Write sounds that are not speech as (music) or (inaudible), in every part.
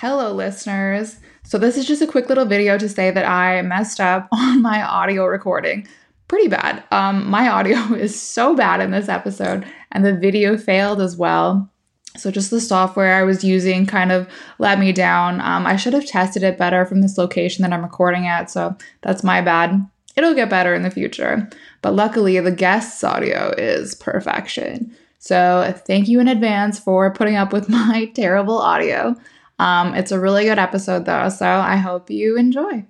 Hello, listeners. So, this is just a quick little video to say that I messed up (laughs) on my audio recording. Pretty bad. Um, my audio (laughs) is so bad in this episode, and the video failed as well. So, just the software I was using kind of let me down. Um, I should have tested it better from this location that I'm recording at, so that's my bad. It'll get better in the future. But luckily, the guest's audio is perfection. So, thank you in advance for putting up with (laughs) my terrible audio. Um, it's a really good episode though, so I hope you enjoy.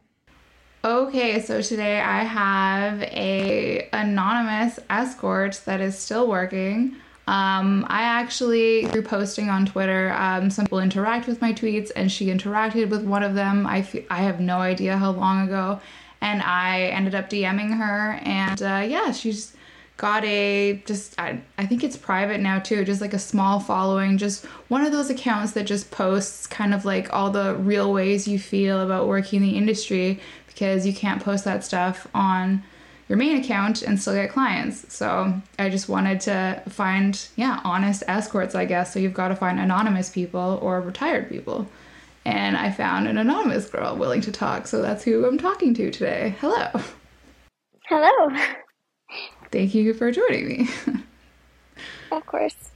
Okay, so today I have a anonymous escort that is still working. Um, I actually, through posting on Twitter, um, some people interact with my tweets, and she interacted with one of them. I, f- I have no idea how long ago, and I ended up DMing her, and uh, yeah, she's got a just I, I think it's private now too just like a small following just one of those accounts that just posts kind of like all the real ways you feel about working in the industry because you can't post that stuff on your main account and still get clients. So i just wanted to find yeah honest escorts i guess. So you've got to find anonymous people or retired people. And i found an anonymous girl willing to talk. So that's who i'm talking to today. Hello. Hello Thank you for joining me. (laughs) of course.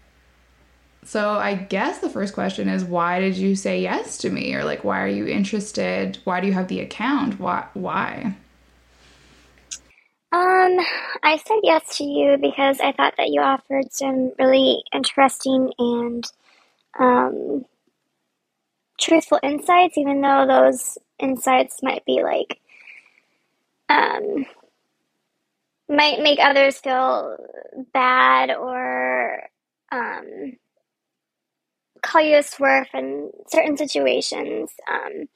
So, I guess the first question is why did you say yes to me or like why are you interested? Why do you have the account? Why why? Um, I said yes to you because I thought that you offered some really interesting and um truthful insights even though those insights might be like um might make others feel bad or um, call you a SWERF in certain situations. Um,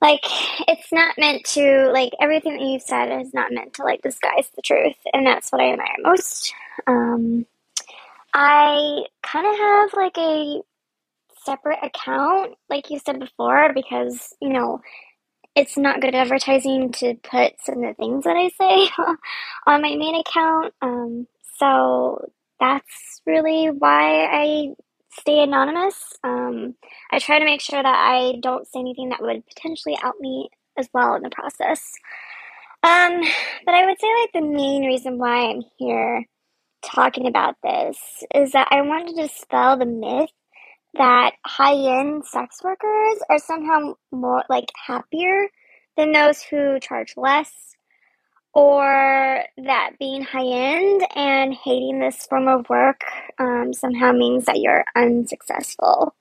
like it's not meant to like everything that you've said is not meant to like disguise the truth, and that's what I admire most. Um, I kind of have like a separate account, like you said before, because you know it's not good advertising to put some of the things that I say (laughs) on my main account. Um, so that's really why I stay anonymous. Um, I try to make sure that I don't say anything that would potentially out me as well in the process. Um, but I would say like the main reason why I'm here talking about this is that I wanted to dispel the myth that high-end sex workers are somehow more like happier than those who charge less or that being high end and hating this form of work um, somehow means that you're unsuccessful.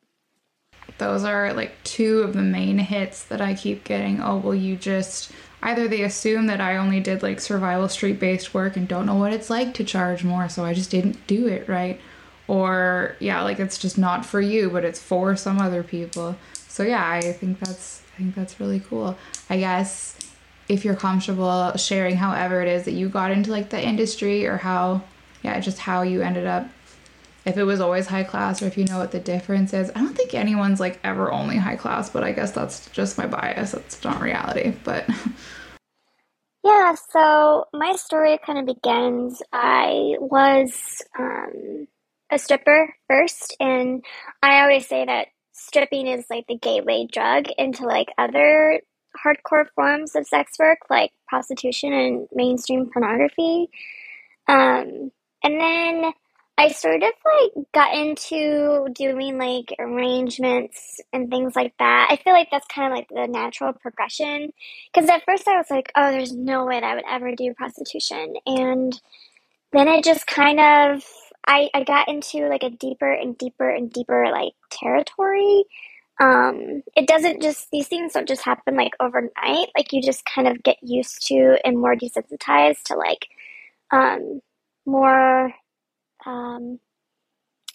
Those are like two of the main hits that I keep getting. Oh, well, you just either they assume that I only did like survival street based work and don't know what it's like to charge more, so I just didn't do it right or yeah like it's just not for you but it's for some other people. So yeah i think that's i think that's really cool. I guess if you're comfortable sharing however it is that you got into like the industry or how yeah just how you ended up if it was always high class or if you know what the difference is. I don't think anyone's like ever only high class but i guess that's just my bias. That's not reality but (laughs) yeah so my story kind of begins. I was um a stripper first, and I always say that stripping is like the gateway drug into like other hardcore forms of sex work, like prostitution and mainstream pornography. Um, and then I sort of like got into doing like arrangements and things like that. I feel like that's kind of like the natural progression. Because at first I was like, oh, there's no way that I would ever do prostitution. And then it just kind of I, I got into like a deeper and deeper and deeper like territory. Um, it doesn't just these things don't just happen like overnight. Like you just kind of get used to and more desensitized to like um, more um,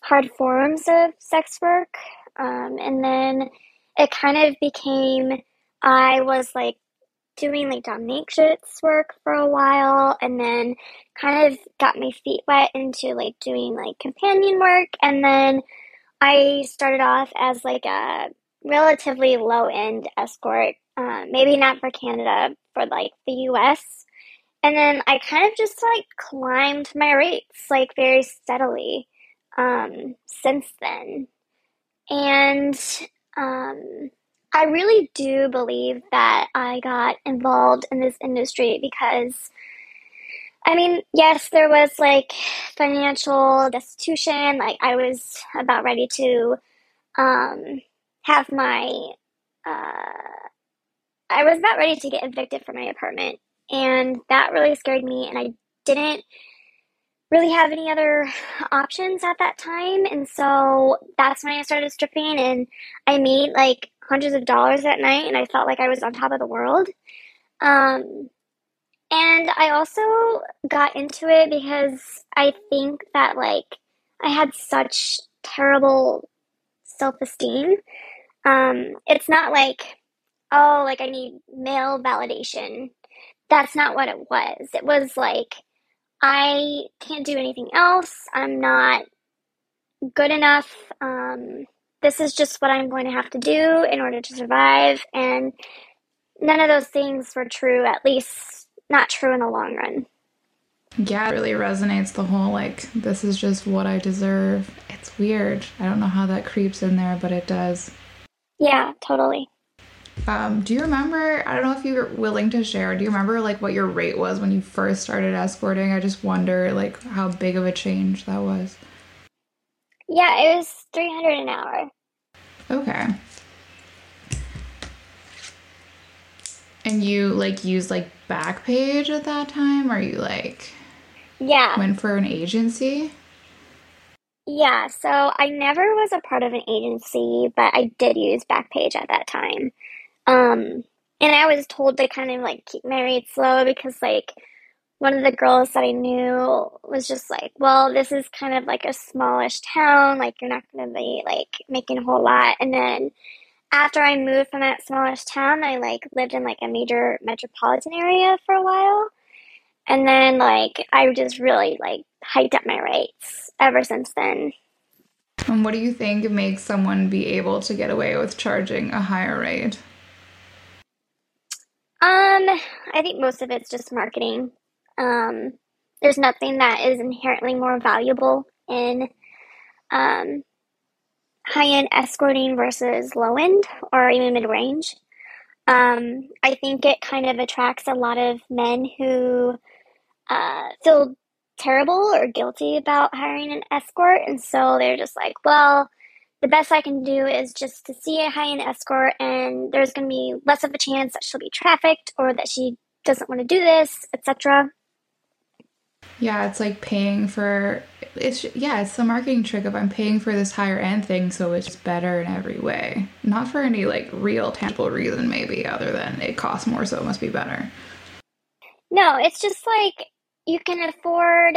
hard forms of sex work. Um, and then it kind of became I was like doing like dominatrix work for a while and then kind of got my feet wet into like doing like companion work and then I started off as like a relatively low end escort, uh, maybe not for Canada, for like the US. And then I kind of just like climbed my rates like very steadily um, since then. And um, I really do believe that I got involved in this industry because, I mean, yes, there was like financial destitution. Like, I was about ready to um, have my, uh, I was about ready to get evicted from my apartment. And that really scared me. And I didn't really have any other options at that time. And so that's when I started stripping and I made like hundreds of dollars that night and I felt like I was on top of the world. Um, and I also got into it because I think that like I had such terrible self esteem. Um, it's not like, oh, like I need male validation. That's not what it was. It was like, I can't do anything else. I'm not good enough. Um, this is just what I'm going to have to do in order to survive. And none of those things were true, at least not true in the long run. Yeah, it really resonates the whole like, this is just what I deserve. It's weird. I don't know how that creeps in there, but it does. Yeah, totally. Um, do you remember? I don't know if you're willing to share. Do you remember like what your rate was when you first started escorting? I just wonder like how big of a change that was. Yeah, it was three hundred an hour. Okay. And you like used like Backpage at that time? Or you like Yeah. went for an agency? Yeah, so I never was a part of an agency, but I did use Backpage at that time. Um, and I was told to kind of like keep my rates slow because like one of the girls that I knew was just like, well, this is kind of like a smallish town, like you're not going to be like making a whole lot. And then after I moved from that smallish town, I like lived in like a major metropolitan area for a while. And then like I just really like hiked up my rates ever since then. And what do you think makes someone be able to get away with charging a higher rate? Um, I think most of it's just marketing. Um, there's nothing that is inherently more valuable in um, high end escorting versus low end or even mid range. Um, I think it kind of attracts a lot of men who uh, feel terrible or guilty about hiring an escort, and so they're just like, well, the best I can do is just to see a high end escort, and there's going to be less of a chance that she'll be trafficked or that she doesn't want to do this, etc. Yeah, it's like paying for it's yeah, it's the marketing trick of I'm paying for this higher end thing so it's better in every way. Not for any like real tangible reason maybe other than it costs more so it must be better. No, it's just like you can afford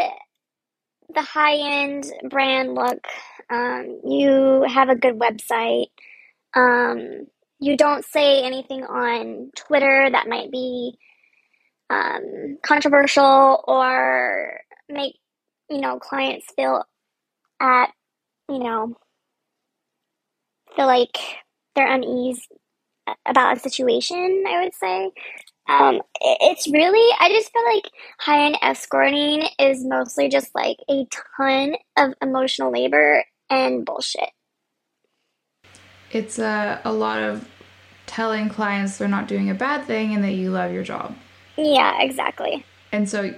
the high end brand look. Um, you have a good website. Um, you don't say anything on Twitter that might be um, controversial or make you know clients feel at you know feel like they're about a situation. I would say um, it's really I just feel like high end escorting is mostly just like a ton of emotional labor and bullshit. It's a a lot of telling clients they're not doing a bad thing and that you love your job. Yeah, exactly. And so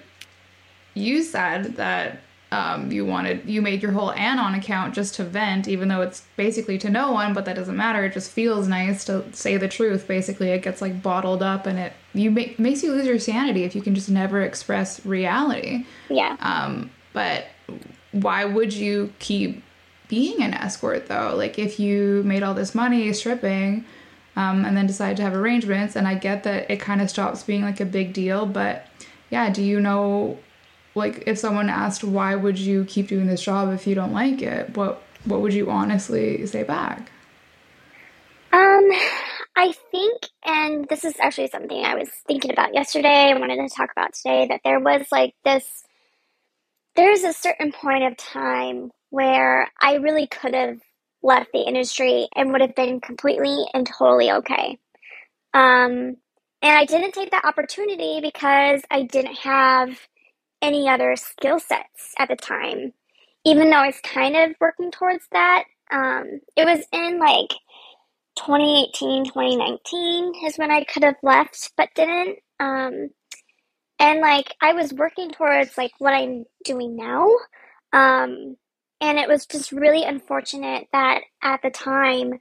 you said that um, you wanted you made your whole anon account just to vent even though it's basically to no one but that doesn't matter it just feels nice to say the truth basically it gets like bottled up and it you make, makes you lose your sanity if you can just never express reality Yeah. um, but why would you keep being an escort though like if you made all this money stripping um, and then decide to have arrangements and i get that it kind of stops being like a big deal but yeah do you know like if someone asked why would you keep doing this job if you don't like it what what would you honestly say back Um, I think, and this is actually something I was thinking about yesterday. I wanted to talk about today that there was like this. There's a certain point of time where I really could have left the industry and would have been completely and totally okay. Um, and I didn't take that opportunity because I didn't have any other skill sets at the time. Even though I was kind of working towards that, um, it was in like 2018, 2019 is when I could have left but didn't. Um, and like I was working towards like what I'm doing now. Um, and it was just really unfortunate that at the time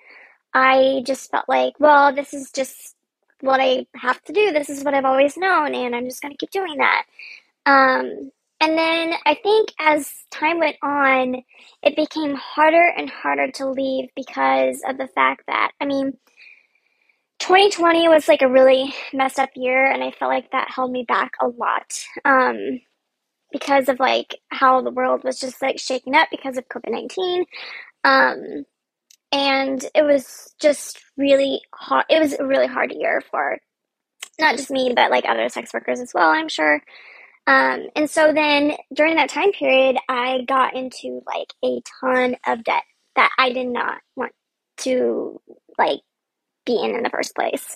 I just felt like, well, this is just what I have to do. This is what I've always known, and I'm just going to keep doing that. Um, and then I think as time went on, it became harder and harder to leave because of the fact that, I mean, 2020 was like a really messed up year, and I felt like that held me back a lot. Um, because of like how the world was just like shaking up because of COVID 19. Um, and it was just really hard. It was a really hard year for not just me, but like other sex workers as well, I'm sure. Um, and so then during that time period, I got into like a ton of debt that I did not want to like be in in the first place.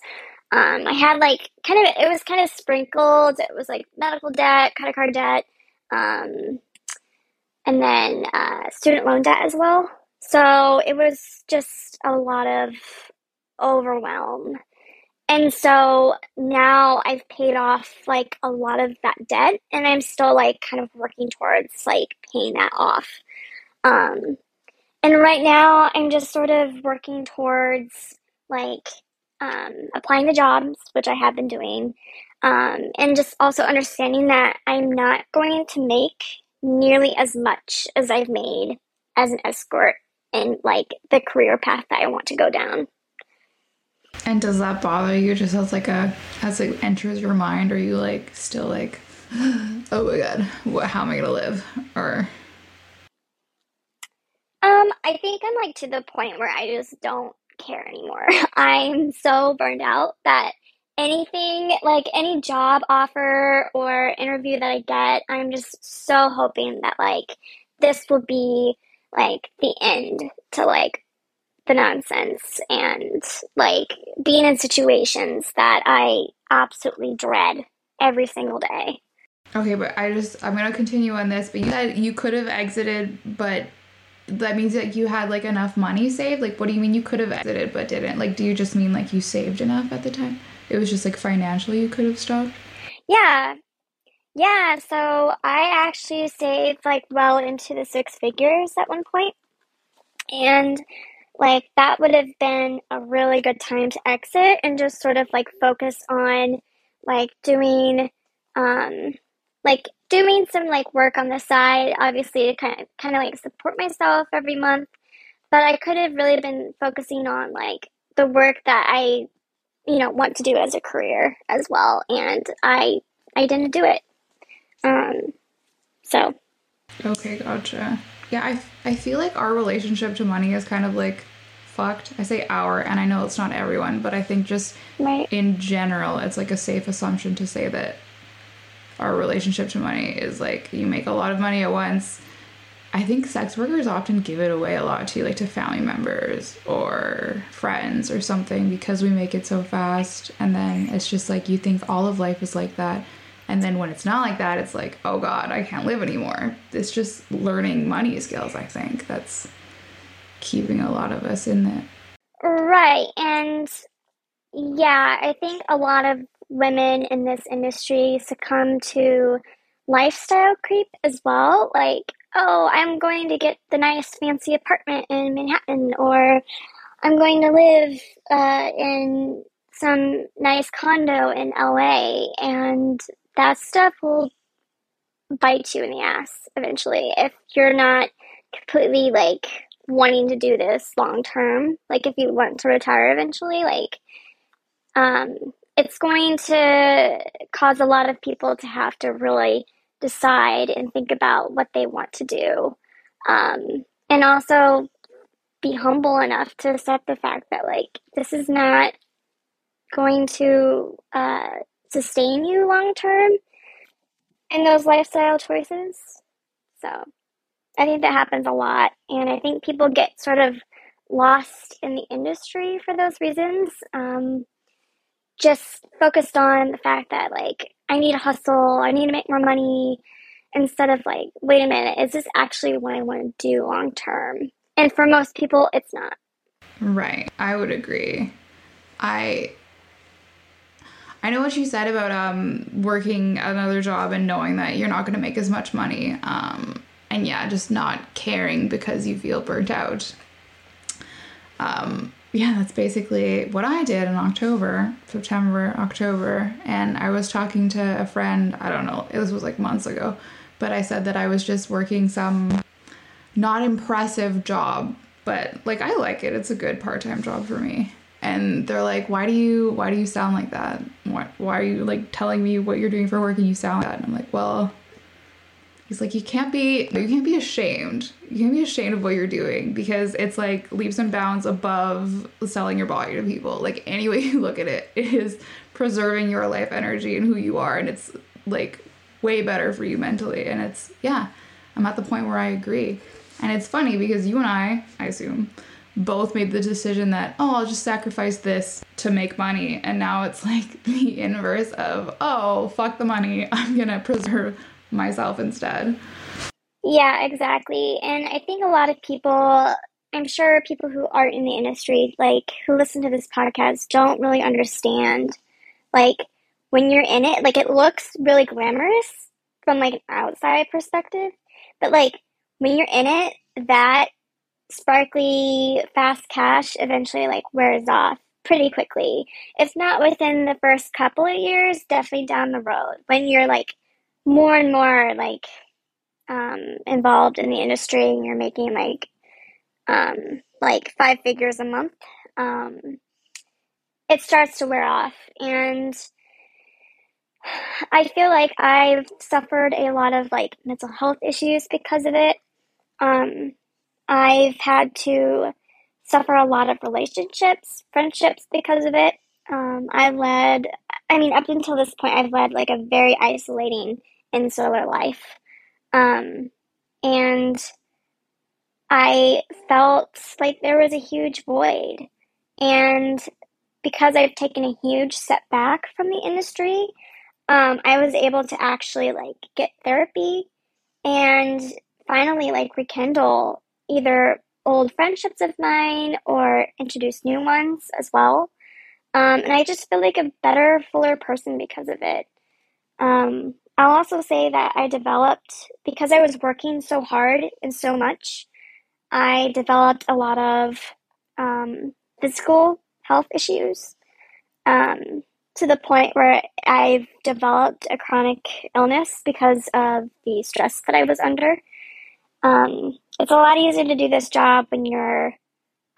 Um, I had like kind of, it was kind of sprinkled. It was like medical debt, credit card debt, um, and then uh, student loan debt as well. So it was just a lot of overwhelm. And so now I've paid off like a lot of that debt and I'm still like kind of working towards like paying that off. Um, and right now I'm just sort of working towards like um, applying to jobs, which I have been doing, um, and just also understanding that I'm not going to make nearly as much as I've made as an escort in like the career path that I want to go down. And does that bother you just as like a as it enters your mind? Are you like still like, (gasps) oh my god, what, how am I gonna live? Or um, I think I'm like to the point where I just don't care anymore. (laughs) I'm so burned out that anything like any job offer or interview that I get, I'm just so hoping that like this will be like the end to like the nonsense and like being in situations that I absolutely dread every single day. Okay, but I just I'm gonna continue on this. But you said you could have exited, but that means that you had like enough money saved. Like, what do you mean you could have exited but didn't? Like, do you just mean like you saved enough at the time? It was just like financially you could have stopped. Yeah, yeah, so I actually saved like well into the six figures at one point. And like that would have been a really good time to exit and just sort of like focus on like doing um like doing some like work on the side obviously to kind of kind of like support myself every month but I could have really been focusing on like the work that I you know want to do as a career as well and I I didn't do it um, so. Okay, gotcha. Yeah, I, I feel like our relationship to money is kind of like fucked. I say our, and I know it's not everyone, but I think just right. in general, it's like a safe assumption to say that our relationship to money is like you make a lot of money at once. I think sex workers often give it away a lot too, like to family members or friends or something because we make it so fast. And then it's just like you think all of life is like that. And then when it's not like that, it's like, oh God, I can't live anymore. It's just learning money skills, I think. That's keeping a lot of us in it. Right. And yeah, I think a lot of women in this industry succumb to lifestyle creep as well. Like, oh, I'm going to get the nice fancy apartment in Manhattan, or I'm going to live uh, in some nice condo in LA. And that stuff will bite you in the ass eventually if you're not completely like wanting to do this long term like if you want to retire eventually like um it's going to cause a lot of people to have to really decide and think about what they want to do um and also be humble enough to accept the fact that like this is not going to uh sustain you long term in those lifestyle choices. So I think that happens a lot. And I think people get sort of lost in the industry for those reasons. Um, just focused on the fact that, like, I need to hustle, I need to make more money, instead of, like, wait a minute, is this actually what I want to do long term? And for most people, it's not. Right. I would agree. I I know what you said about um, working another job and knowing that you're not going to make as much money. Um, and yeah, just not caring because you feel burnt out. Um, yeah, that's basically what I did in October, September, October. And I was talking to a friend, I don't know, this was like months ago, but I said that I was just working some not impressive job, but like I like it. It's a good part time job for me and they're like why do you why do you sound like that why, why are you like telling me what you're doing for work and you sound like that and i'm like well he's like you can't be you can't be ashamed you can't be ashamed of what you're doing because it's like leaps and bounds above selling your body to people like any way (laughs) you look at it it is preserving your life energy and who you are and it's like way better for you mentally and it's yeah i'm at the point where i agree and it's funny because you and i i assume both made the decision that, oh, I'll just sacrifice this to make money. And now it's like (laughs) the inverse of, oh, fuck the money. I'm to preserve myself instead. Yeah, exactly. And I think a lot of people, I'm sure people who aren't in the industry, like who listen to this podcast, don't really understand. Like when you're in it, like it looks really glamorous from like an outside perspective, but like when you're in it, that sparkly fast cash eventually like wears off pretty quickly. If not within the first couple of years, definitely down the road when you're like more and more like um, involved in the industry and you're making like um, like five figures a month. Um, it starts to wear off and I feel like I've suffered a lot of like mental health issues because of it. Um, I've had to suffer a lot of relationships, friendships because of it. Um, I've led, I mean, up until this point, I've led like a very isolating insular life. Um, and I felt like there was a huge void. And because I've taken a huge step back from the industry, um, I was able to actually like get therapy and finally like rekindle either old friendships of mine or introduce new ones as well. Um, and I just feel like a better, fuller person because of it. Um, I'll also say that I developed, because I was working so hard and so much, I developed a lot of um, physical health issues um, to the point where I've developed a chronic illness because of the stress that I was under. Um, it's a lot easier to do this job when you're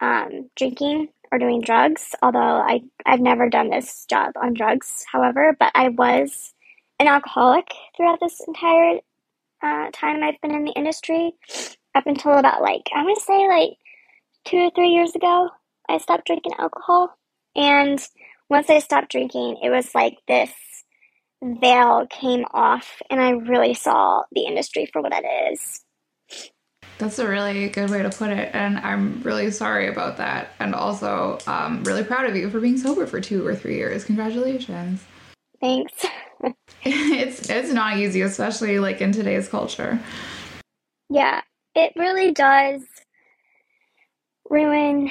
um, drinking or doing drugs, although I, I've never done this job on drugs, however, but I was an alcoholic throughout this entire uh, time I've been in the industry up until about like, I'm to say like two or three years ago, I stopped drinking alcohol. And once I stopped drinking, it was like this veil came off, and I really saw the industry for what it is. That's a really good way to put it, and I'm really sorry about that. And also, um, really proud of you for being sober for two or three years. Congratulations. Thanks. (laughs) (laughs) it's it's not easy, especially like in today's culture. Yeah, it really does ruin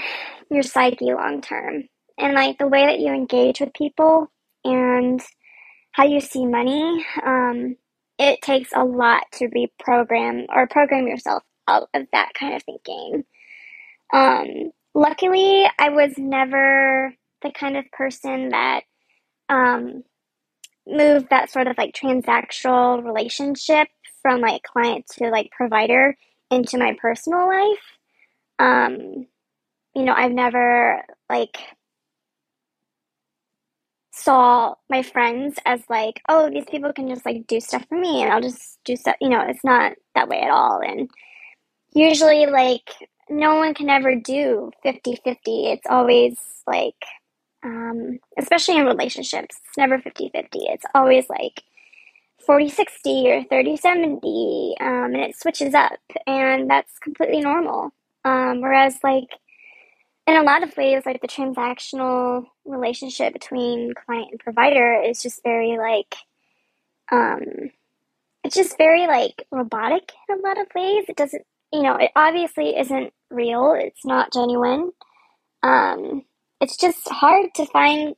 your psyche long term, and like the way that you engage with people and how you see money. Um, it takes a lot to reprogram or program yourself out of that kind of thinking. Um, luckily, I was never the kind of person that um, moved that sort of like transactional relationship from like client to like provider into my personal life. Um, you know, I've never like saw my friends as like, oh, these people can just like do stuff for me and I'll just do stuff. You know, it's not that way at all. And usually like no one can ever do 50-50 it's always like um, especially in relationships it's never 50-50 it's always like 40-60 or 30-70 um, and it switches up and that's completely normal um, whereas like in a lot of ways like the transactional relationship between client and provider is just very like um it's just very like robotic in a lot of ways it doesn't you know, it obviously isn't real. It's not genuine. um, it's just hard to find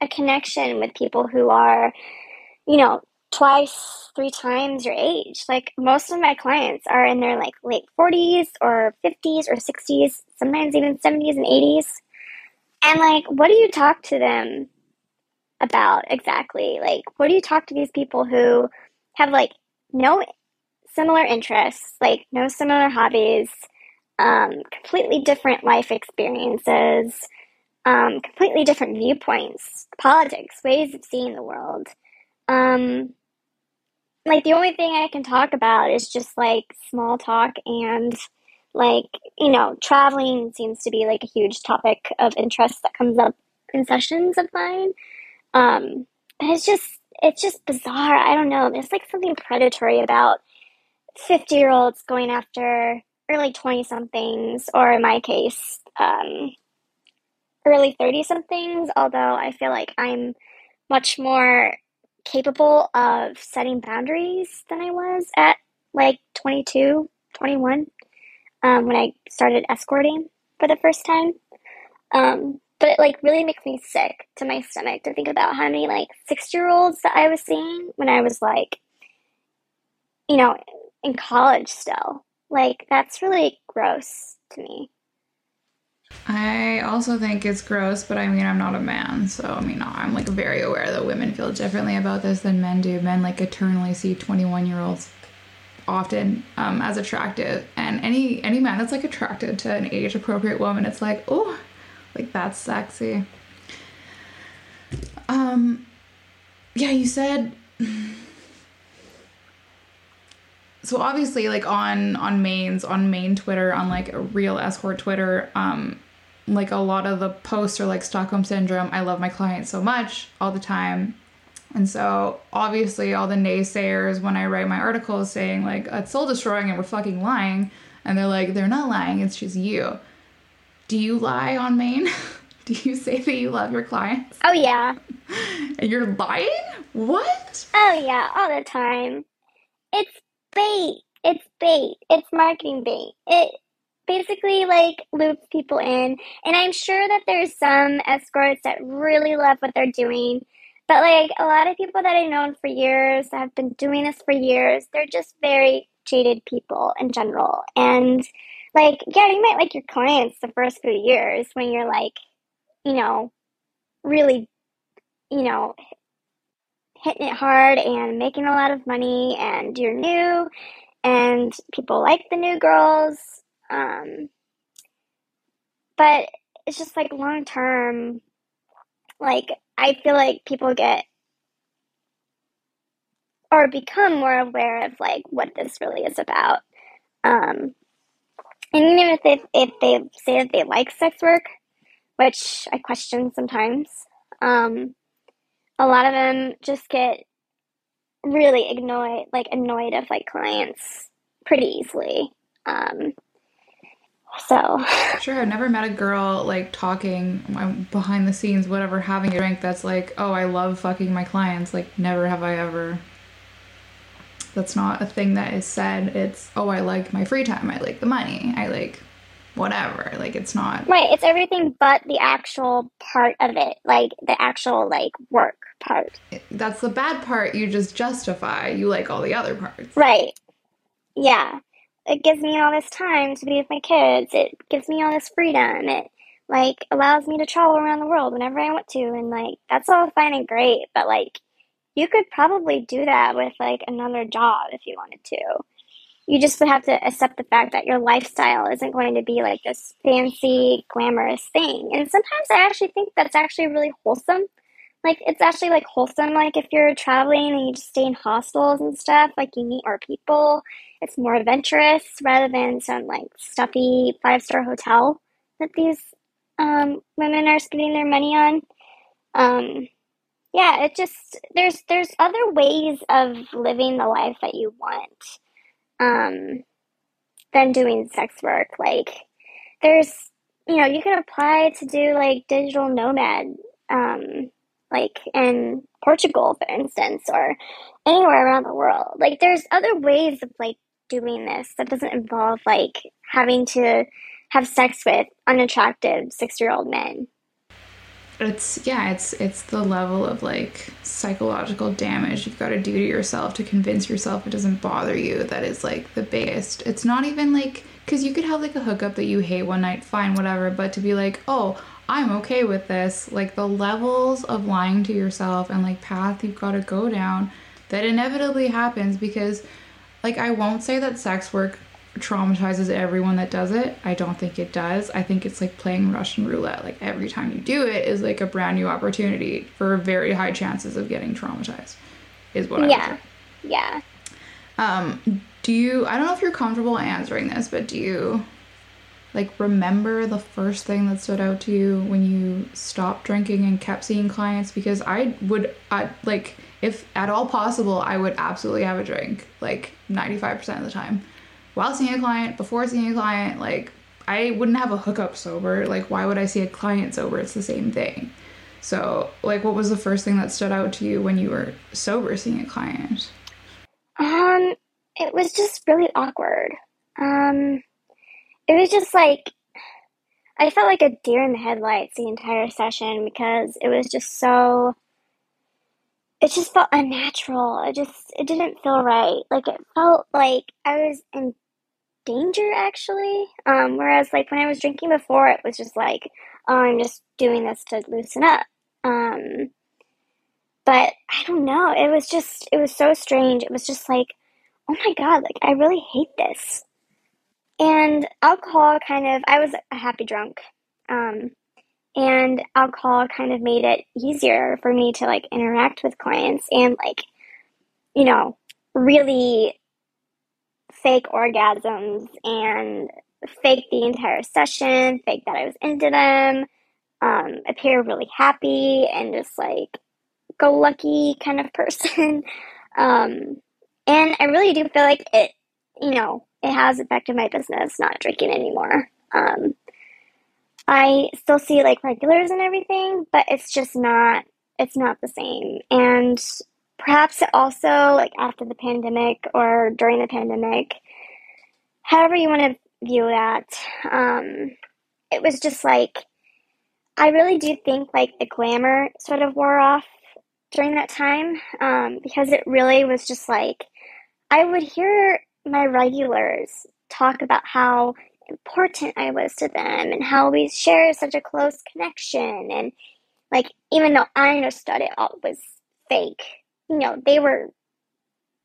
a connection with people who are, you know, twice, three times your age. Like most of my clients are in their like late 40s or 50s or 60s, sometimes even 70s and 80s. And like, what do you talk to them about exactly? Like, what do you talk to these people who have like no similar interests, like no similar hobbies, um, completely different life experiences, um, completely different viewpoints, politics, ways of seeing the world. Um, like the only thing I can talk about is just like small talk and like you know traveling seems to be like a huge topic of interest that comes up in sessions of mine. Um, but it's just it's just bizarre. I don't know. There's like something predatory about fifty year olds going after early twenty somethings, or in my case, um, early thirty somethings. Although I feel like I'm much more capable of setting boundaries than I was at like 22, 21, um, when I started escorting for the first time. Um, but it like really makes me sick to my stomach to think about how many like six year olds that I was seeing when I was like, you know, in college still. Like, that's really gross to me. I also think it's gross, but I mean, I'm not a man, so I mean, I'm like very aware that women feel differently about this than men do. Men like eternally see 21 year olds often um, as attractive, and any any man that's like attracted to an age appropriate woman, it's like, oh, like that's sexy. Um, yeah, you said. So obviously, like on on mains on main Twitter on like a real escort Twitter, um, like a lot of the posts are like Stockholm syndrome. I love my clients so much all the time. And so obviously all the naysayers when I write my articles saying like it's soul destroying and we're fucking lying and they're like they're not lying it's just you. Do you lie on main? (laughs) Do you say that you love your clients? Oh yeah. (laughs) And you're lying? What? Oh yeah, all the time. It's bait. It's bait. It's marketing bait. It basically like loops people in. And I'm sure that there's some escorts that really love what they're doing. But like a lot of people that I've known for years that have been doing this for years, they're just very jaded people in general. And like, yeah, you might like your clients the first few years when you're like, you know, really, you know, hitting it hard and making a lot of money and you're new and people like the new girls um, but it's just like long term, like I feel like people get or become more aware of like what this really is about. Um, and even if they, if they say that they like sex work, which I question sometimes, um, a lot of them just get really annoyed, like annoyed of like clients pretty easily. Um, so (laughs) sure, I've never met a girl like talking behind the scenes, whatever, having a drink that's like, oh, I love fucking my clients. Like, never have I ever. That's not a thing that is said. It's oh, I like my free time. I like the money. I like whatever. Like, it's not right. It's everything but the actual part of it, like the actual like work part. That's the bad part. You just justify. You like all the other parts. Right. Yeah it gives me all this time to be with my kids. It gives me all this freedom. It like allows me to travel around the world whenever I want to and like that's all fine and great, but like you could probably do that with like another job if you wanted to. You just would have to accept the fact that your lifestyle isn't going to be like this fancy, glamorous thing. And sometimes I actually think that's actually really wholesome like it's actually like wholesome like if you're traveling and you just stay in hostels and stuff like you meet more people it's more adventurous rather than some like stuffy five star hotel that these um, women are spending their money on. Um, yeah it just there's there's other ways of living the life that you want um, than doing sex work. Like there's you know you can apply to do like digital nomad um, like in Portugal, for instance, or anywhere around the world. Like, there's other ways of like doing this that doesn't involve like having to have sex with unattractive six year old men. It's yeah, it's it's the level of like psychological damage you've got to do to yourself to convince yourself it doesn't bother you that is like the biggest. It's not even like because you could have like a hookup that you hate one night, fine, whatever, but to be like, oh, I'm okay with this, like the levels of lying to yourself and like path you've got to go down that inevitably happens because like I won't say that sex work traumatizes everyone that does it. I don't think it does. I think it's like playing Russian roulette. Like every time you do it is like a brand new opportunity for very high chances of getting traumatized. Is what I yeah. Yeah. Um do you I don't know if you're comfortable answering this, but do you like remember the first thing that stood out to you when you stopped drinking and kept seeing clients because I would I like if at all possible, I would absolutely have a drink like 95% of the time while seeing a client, before seeing a client, like I wouldn't have a hookup sober. Like why would I see a client sober? It's the same thing. So, like what was the first thing that stood out to you when you were sober seeing a client? Um, it was just really awkward. Um, it was just like I felt like a deer in the headlights the entire session because it was just so it just felt unnatural. It just it didn't feel right. Like it felt like I was in danger actually. Um, whereas like when I was drinking before, it was just like, oh, I'm just doing this to loosen up. Um, but I don't know. It was just it was so strange. It was just like, oh my god, like I really hate this. And alcohol kind of I was a happy drunk. Um, and alcohol kind of made it easier for me to like interact with clients and like you know really fake orgasms and fake the entire session, fake that I was into them, um, appear really happy and just like go lucky kind of (laughs) person. um, and I really do feel like it, you know, it has affected my business not drinking anymore. Um, I still see like regulars and everything, but it's just not it's not the same. And perhaps it also like after the pandemic or during the pandemic, however you want to view that, um, it was just like I really do think like the glamour sort of wore off during that time um, because it really was just like I would hear my regulars talk about how important I was to them and how we shared such a close connection. And like, even though I understood it all was fake, you know, they were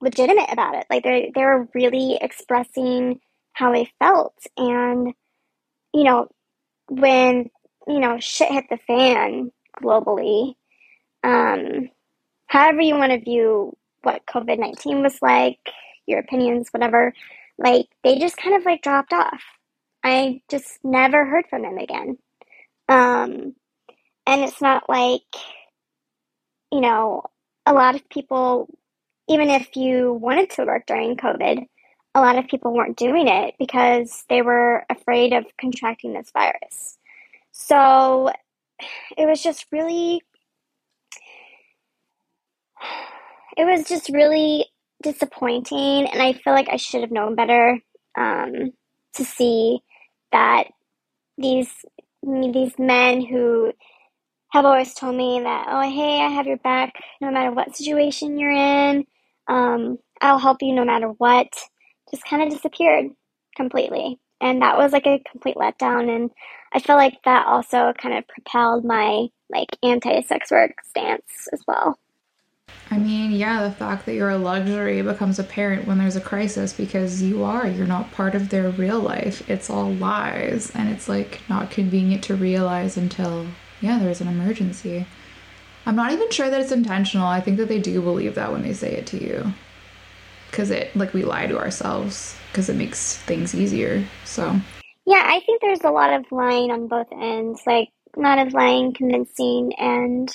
legitimate about it. Like, they, they were really expressing how they felt. And, you know, when, you know, shit hit the fan globally, um, however you want to view what COVID 19 was like, your opinions, whatever, like, they just kind of like dropped off. I just never heard from them again. Um, and it's not like, you know, a lot of people, even if you wanted to work during COVID, a lot of people weren't doing it because they were afraid of contracting this virus. So it was just really, (sighs) it was just really disappointing. And I feel like I should have known better um, to see that these these men who have always told me that oh hey I have your back no matter what situation you're in um, I'll help you no matter what just kind of disappeared completely and that was like a complete letdown and I feel like that also kind of propelled my like anti-sex work stance as well. I mean, yeah, the fact that you're a luxury becomes apparent when there's a crisis because you are. You're not part of their real life. It's all lies. And it's like not convenient to realize until, yeah, there's an emergency. I'm not even sure that it's intentional. I think that they do believe that when they say it to you. Because it, like, we lie to ourselves because it makes things easier. So. Yeah, I think there's a lot of lying on both ends. Like, a lot of lying, convincing, and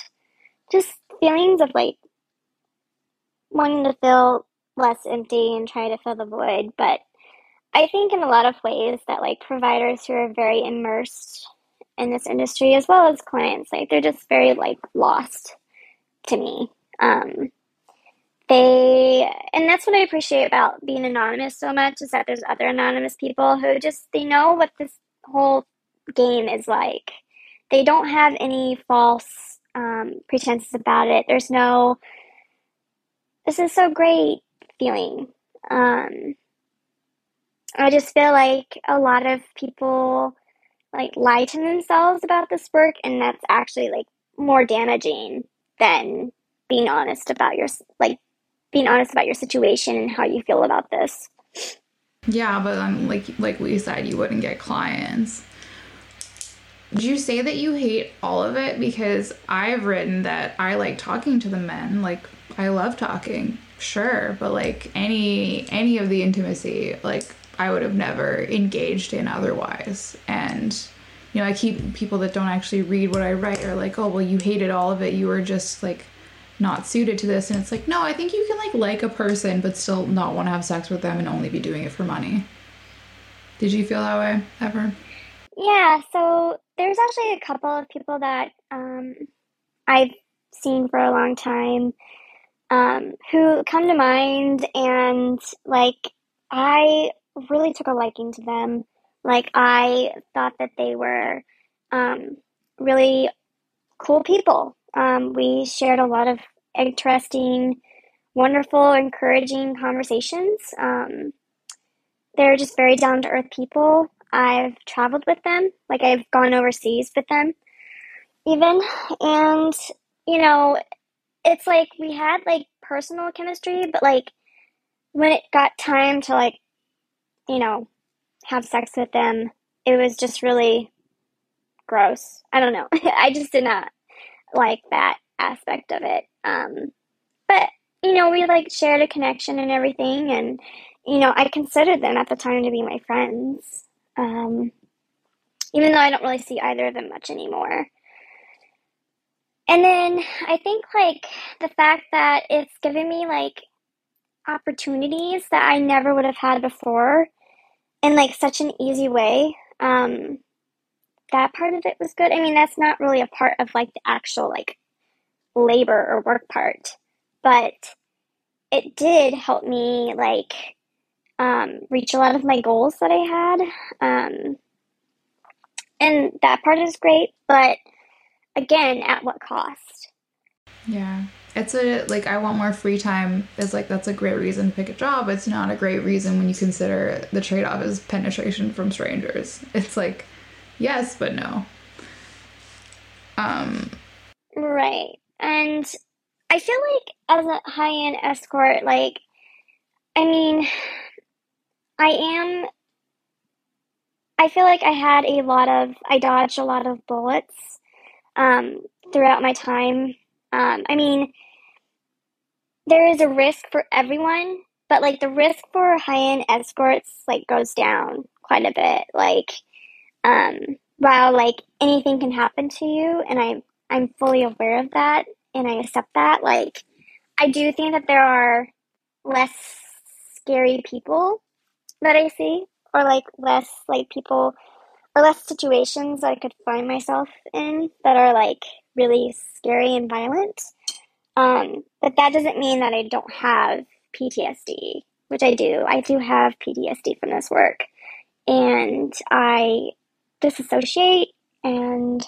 just feelings of like wanting to feel less empty and try to fill the void. But I think in a lot of ways that like providers who are very immersed in this industry as well as clients, like they're just very like lost to me. Um, they and that's what I appreciate about being anonymous so much is that there's other anonymous people who just they know what this whole game is like. They don't have any false um, pretenses about it. There's no, this is so great feeling. Um, I just feel like a lot of people like lie to themselves about this work, and that's actually like more damaging than being honest about your like being honest about your situation and how you feel about this. Yeah, but um, like like we said, you wouldn't get clients. Did you say that you hate all of it? Because I've written that I like talking to the men. Like I love talking, sure, but like any any of the intimacy, like I would have never engaged in otherwise. And you know, I keep people that don't actually read what I write are like, oh well, you hated all of it. You were just like not suited to this and it's like no i think you can like like a person but still not want to have sex with them and only be doing it for money did you feel that way ever yeah so there's actually a couple of people that um, i've seen for a long time um, who come to mind and like i really took a liking to them like i thought that they were um, really cool people um, we shared a lot of interesting, wonderful, encouraging conversations. Um, they're just very down to earth people. I've traveled with them, like I've gone overseas with them, even. And, you know, it's like we had like personal chemistry, but like when it got time to like, you know, have sex with them, it was just really gross. I don't know. (laughs) I just did not like that aspect of it. Um, but you know, we like shared a connection and everything, and you know, I considered them at the time to be my friends. Um, even though I don't really see either of them much anymore. And then I think like the fact that it's given me like opportunities that I never would have had before in like such an easy way. Um, that part of it was good. I mean, that's not really a part of like the actual like labor or work part, but it did help me like um, reach a lot of my goals that I had. Um, and that part is great, but again, at what cost? Yeah. It's a like I want more free time is like that's a great reason to pick a job. It's not a great reason when you consider the trade off is penetration from strangers. (laughs) It's like yes, but no. Um, right. And I feel like as a high end escort, like, I mean, I am. I feel like I had a lot of, I dodged a lot of bullets um, throughout my time. Um, I mean, there is a risk for everyone, but like the risk for high end escorts like goes down quite a bit. Like, um, while like anything can happen to you, and I'm I'm fully aware of that, and I accept that. Like, I do think that there are less scary people that I see, or like less like people, or less situations I could find myself in that are like really scary and violent. Um, but that doesn't mean that I don't have PTSD, which I do. I do have PTSD from this work. And I disassociate and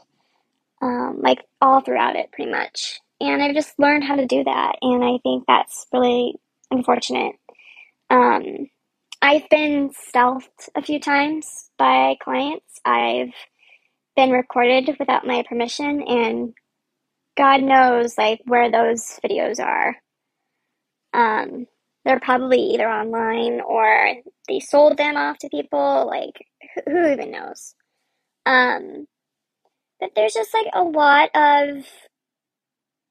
um, like all throughout it pretty much. And I've just learned how to do that. And I think that's really unfortunate. Um, I've been stealthed a few times by clients. I've been recorded without my permission, and God knows like where those videos are. Um, they're probably either online or they sold them off to people. Like who even knows? Um, but there's just like a lot of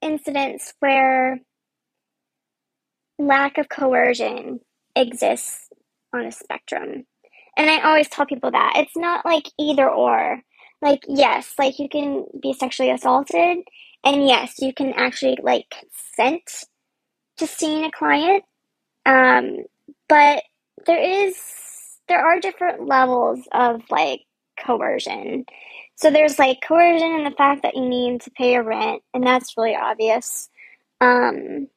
incidents where lack of coercion exists on a spectrum. And I always tell people that it's not like either or. Like, yes, like you can be sexually assaulted, and yes, you can actually like consent to seeing a client. Um, but there is, there are different levels of like coercion. So there's like coercion in the fact that you need to pay your rent, and that's really obvious. Um,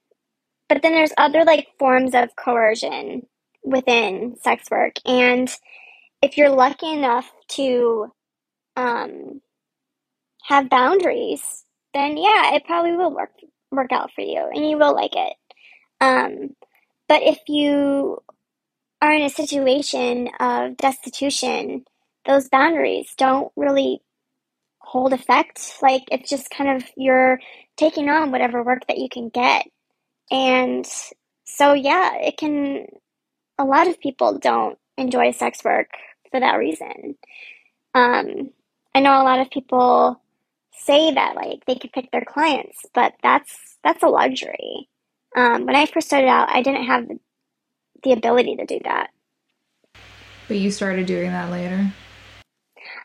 but then there's other like forms of coercion within sex work, and if you're lucky enough to um, have boundaries, then yeah, it probably will work work out for you, and you will like it. Um, but if you are in a situation of destitution, those boundaries don't really hold effect. Like it's just kind of you're taking on whatever work that you can get. And so yeah, it can a lot of people don't enjoy sex work for that reason. Um, I know a lot of people say that like they can pick their clients, but that's that's a luxury. Um, when I first started out, I didn't have the ability to do that. But you started doing that later.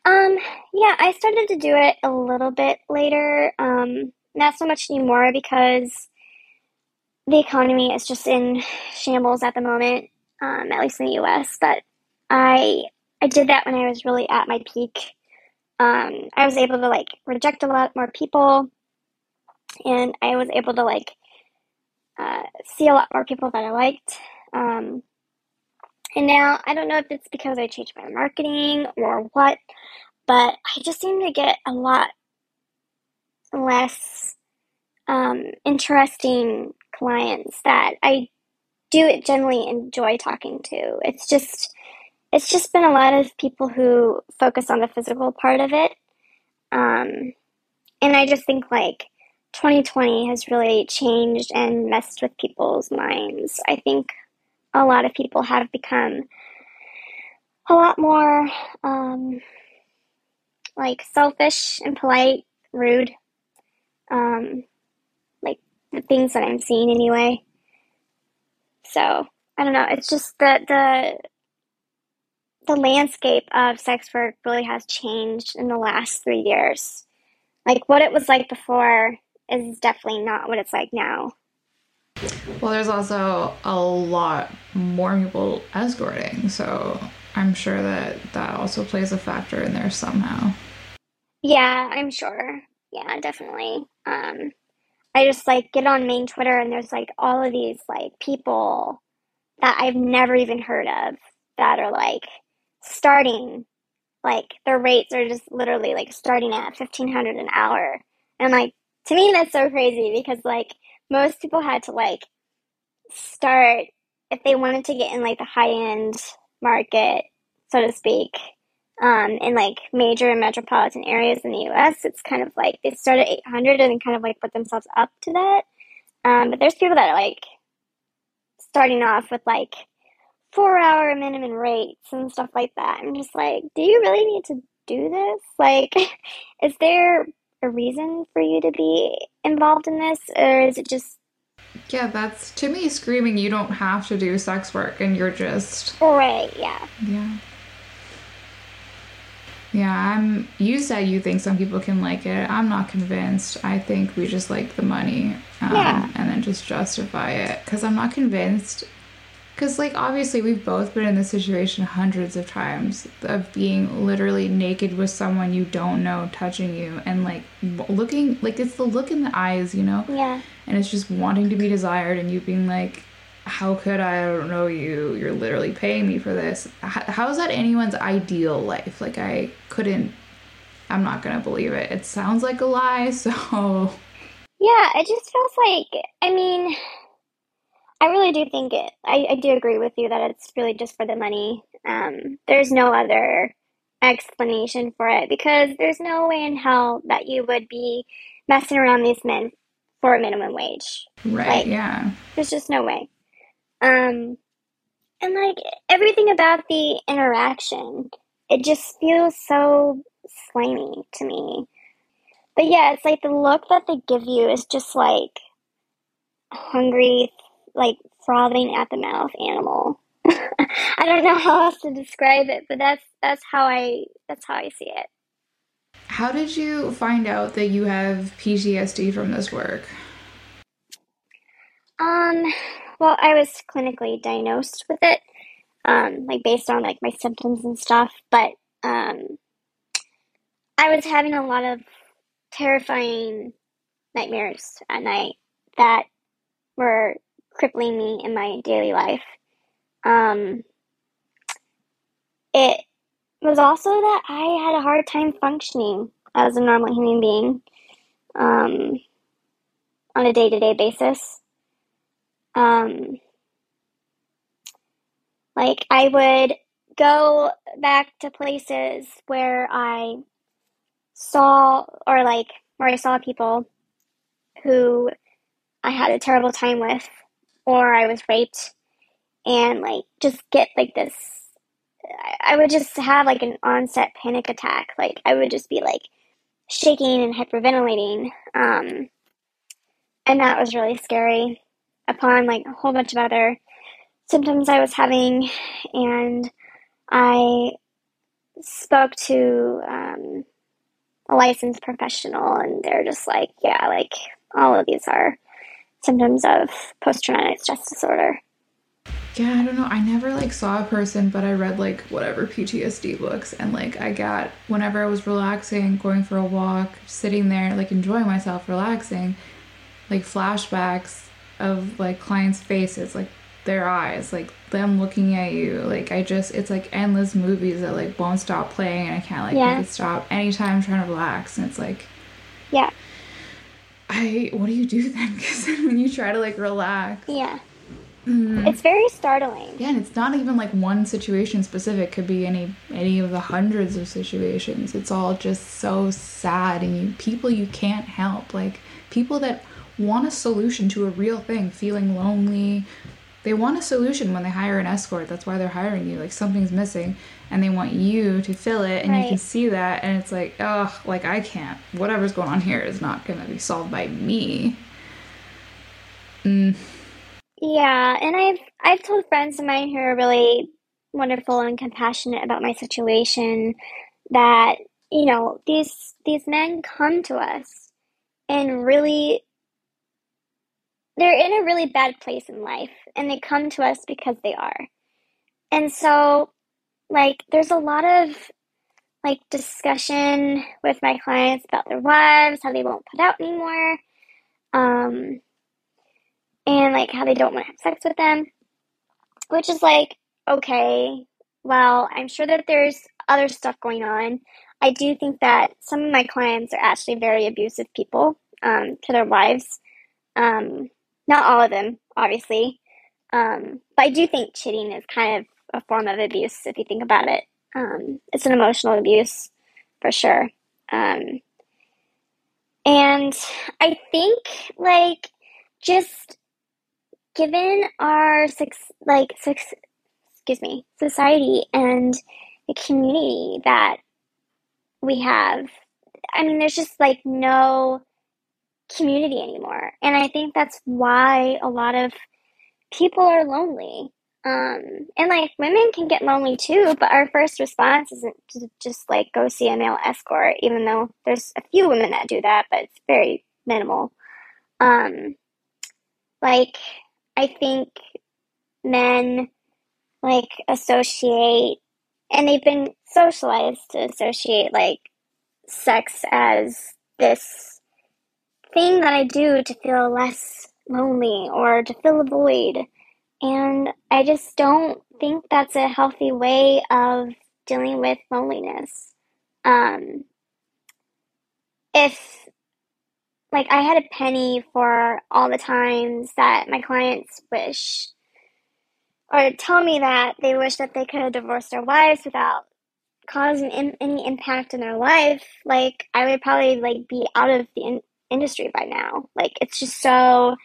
Um, yeah, I started to do it a little bit later. Um, not so much anymore because the economy is just in shambles at the moment, um, at least in the U.S. But I I did that when I was really at my peak. Um, I was able to like reject a lot more people, and I was able to like uh, see a lot more people that I liked. Um, and now I don't know if it's because I changed my marketing or what, but I just seem to get a lot less um, interesting clients that I do it generally enjoy talking to. It's just it's just been a lot of people who focus on the physical part of it. Um, and I just think like 2020 has really changed and messed with people's minds. I think a lot of people have become a lot more um, like selfish and polite, rude. Um, like the things that I'm seeing anyway. So I don't know. It's just that the the landscape of sex work really has changed in the last three years. Like what it was like before is definitely not what it's like now. Well, there's also a lot more people escorting, so I'm sure that that also plays a factor in there somehow. Yeah, I'm sure. Yeah, definitely. Um, I just like get on main Twitter and there's like all of these like people that I've never even heard of that are like starting like their rates are just literally like starting at 1500 an hour. And like to me that's so crazy because like most people had to like start if they wanted to get in like the high end market so to speak um, in like major metropolitan areas in the US it's kind of like they start at 800 and then kind of like put themselves up to that um, but there's people that are like starting off with like four hour minimum rates and stuff like that. I'm just like, do you really need to do this? Like, (laughs) is there a reason for you to be involved in this, or is it just. Yeah, that's to me screaming you don't have to do sex work and you're just. Right, yeah. Yeah. Yeah, I'm. You said you think some people can like it. I'm not convinced. I think we just like the money, um, yeah. and then just justify it. Because I'm not convinced because, like, obviously, we've both been in this situation hundreds of times of being literally naked with someone you don't know touching you and, like, looking, like, it's the look in the eyes, you know? Yeah. And it's just wanting to be desired and you being like, how could I? I don't know you. You're literally paying me for this. How is that anyone's ideal life? Like, I couldn't, I'm not going to believe it. It sounds like a lie, (laughs) so. Yeah, it just feels like, I mean, I really do think it. I, I do agree with you that it's really just for the money. Um, there's no other explanation for it because there's no way in hell that you would be messing around these men for a minimum wage. Right. Like, yeah. There's just no way. Um, and like everything about the interaction, it just feels so slimy to me. But yeah, it's like the look that they give you is just like hungry, like frothing at the mouth animal. (laughs) I don't know how else to describe it, but that's that's how I that's how I see it. How did you find out that you have PTSD from this work? Um, well, I was clinically diagnosed with it, um, like based on like my symptoms and stuff. But um, I was having a lot of terrifying nightmares at night that were crippling me in my daily life. Um, it was also that I had a hard time functioning as a normal human being um, on a day to day basis. Um, like, I would go back to places where I saw, or like, where I saw people who I had a terrible time with, or I was raped, and like, just get like this I would just have like an onset panic attack. Like I would just be like shaking and hyperventilating. Um, and that was really scary upon like a whole bunch of other symptoms I was having. And I spoke to um, a licensed professional, and they're just like, yeah, like all of these are symptoms of post traumatic stress disorder. Yeah, I don't know. I never like saw a person, but I read like whatever PTSD books and like I got whenever I was relaxing, going for a walk, sitting there like enjoying myself, relaxing, like flashbacks of like clients' faces, like their eyes, like them looking at you. Like I just it's like endless movies that like won't stop playing and I can't like yeah. make it stop anytime I'm trying to relax and it's like Yeah. I what do you do then? (laughs) Because when you try to like relax. Yeah Mm. It's very startling. Yeah, and it's not even like one situation specific. Could be any any of the hundreds of situations. It's all just so sad, and you people you can't help. Like people that want a solution to a real thing, feeling lonely. They want a solution when they hire an escort. That's why they're hiring you. Like something's missing, and they want you to fill it, and right. you can see that, and it's like, oh, like I can't. Whatever's going on here is not gonna be solved by me. Mm yeah, and I've I've told friends of mine who are really wonderful and compassionate about my situation that you know these these men come to us and really they're in a really bad place in life and they come to us because they are. And so like there's a lot of like discussion with my clients about their wives, how they won't put out anymore. Um and like how they don't want to have sex with them, which is like, okay, well, I'm sure that there's other stuff going on. I do think that some of my clients are actually very abusive people um, to their wives. Um, not all of them, obviously. Um, but I do think cheating is kind of a form of abuse if you think about it. Um, it's an emotional abuse for sure. Um, and I think, like, just given our six like six excuse me society and the community that we have i mean there's just like no community anymore. And i think that's why a lot of people are lonely. Um and like women can get lonely too but our first response isn't to just like go see a male escort even though there's a few women that do that but it's very minimal. Um like I think men like associate and they've been socialized to associate like sex as this thing that I do to feel less lonely or to fill a void. And I just don't think that's a healthy way of dealing with loneliness. Um, if like I had a penny for all the times that my clients wish or tell me that they wish that they could have divorced their wives without causing in, any impact in their life like i would probably like be out of the in- industry by now like it's just so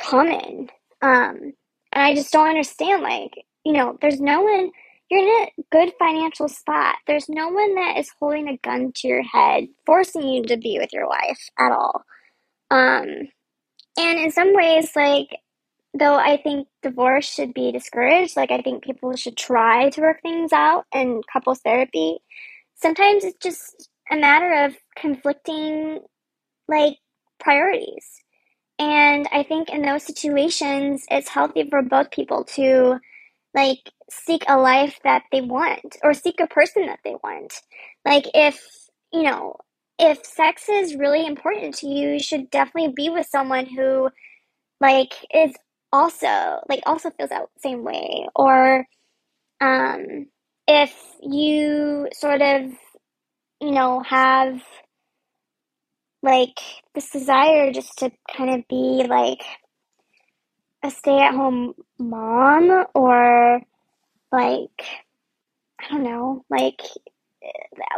common um and i just don't understand like you know there's no one you're in a good financial spot. There's no one that is holding a gun to your head, forcing you to be with your wife at all. Um, and in some ways, like, though I think divorce should be discouraged, like, I think people should try to work things out and couples therapy. Sometimes it's just a matter of conflicting, like, priorities. And I think in those situations, it's healthy for both people to like seek a life that they want or seek a person that they want. Like if, you know, if sex is really important to you, you should definitely be with someone who like is also like also feels that same way or um if you sort of, you know, have like this desire just to kind of be like a stay at home mom or like, I don't know, like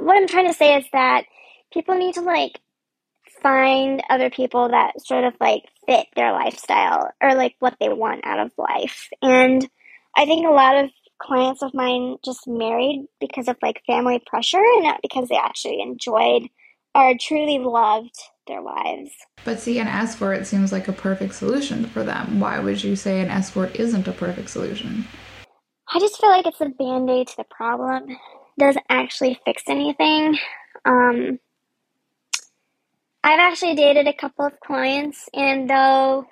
what I'm trying to say is that people need to like find other people that sort of like fit their lifestyle or like what they want out of life. And I think a lot of clients of mine just married because of like family pressure and not because they actually enjoyed or truly loved their lives. But see, an escort seems like a perfect solution for them. Why would you say an escort isn't a perfect solution? I just feel like it's a band aid to the problem. It doesn't actually fix anything. Um, I've actually dated a couple of clients, and though,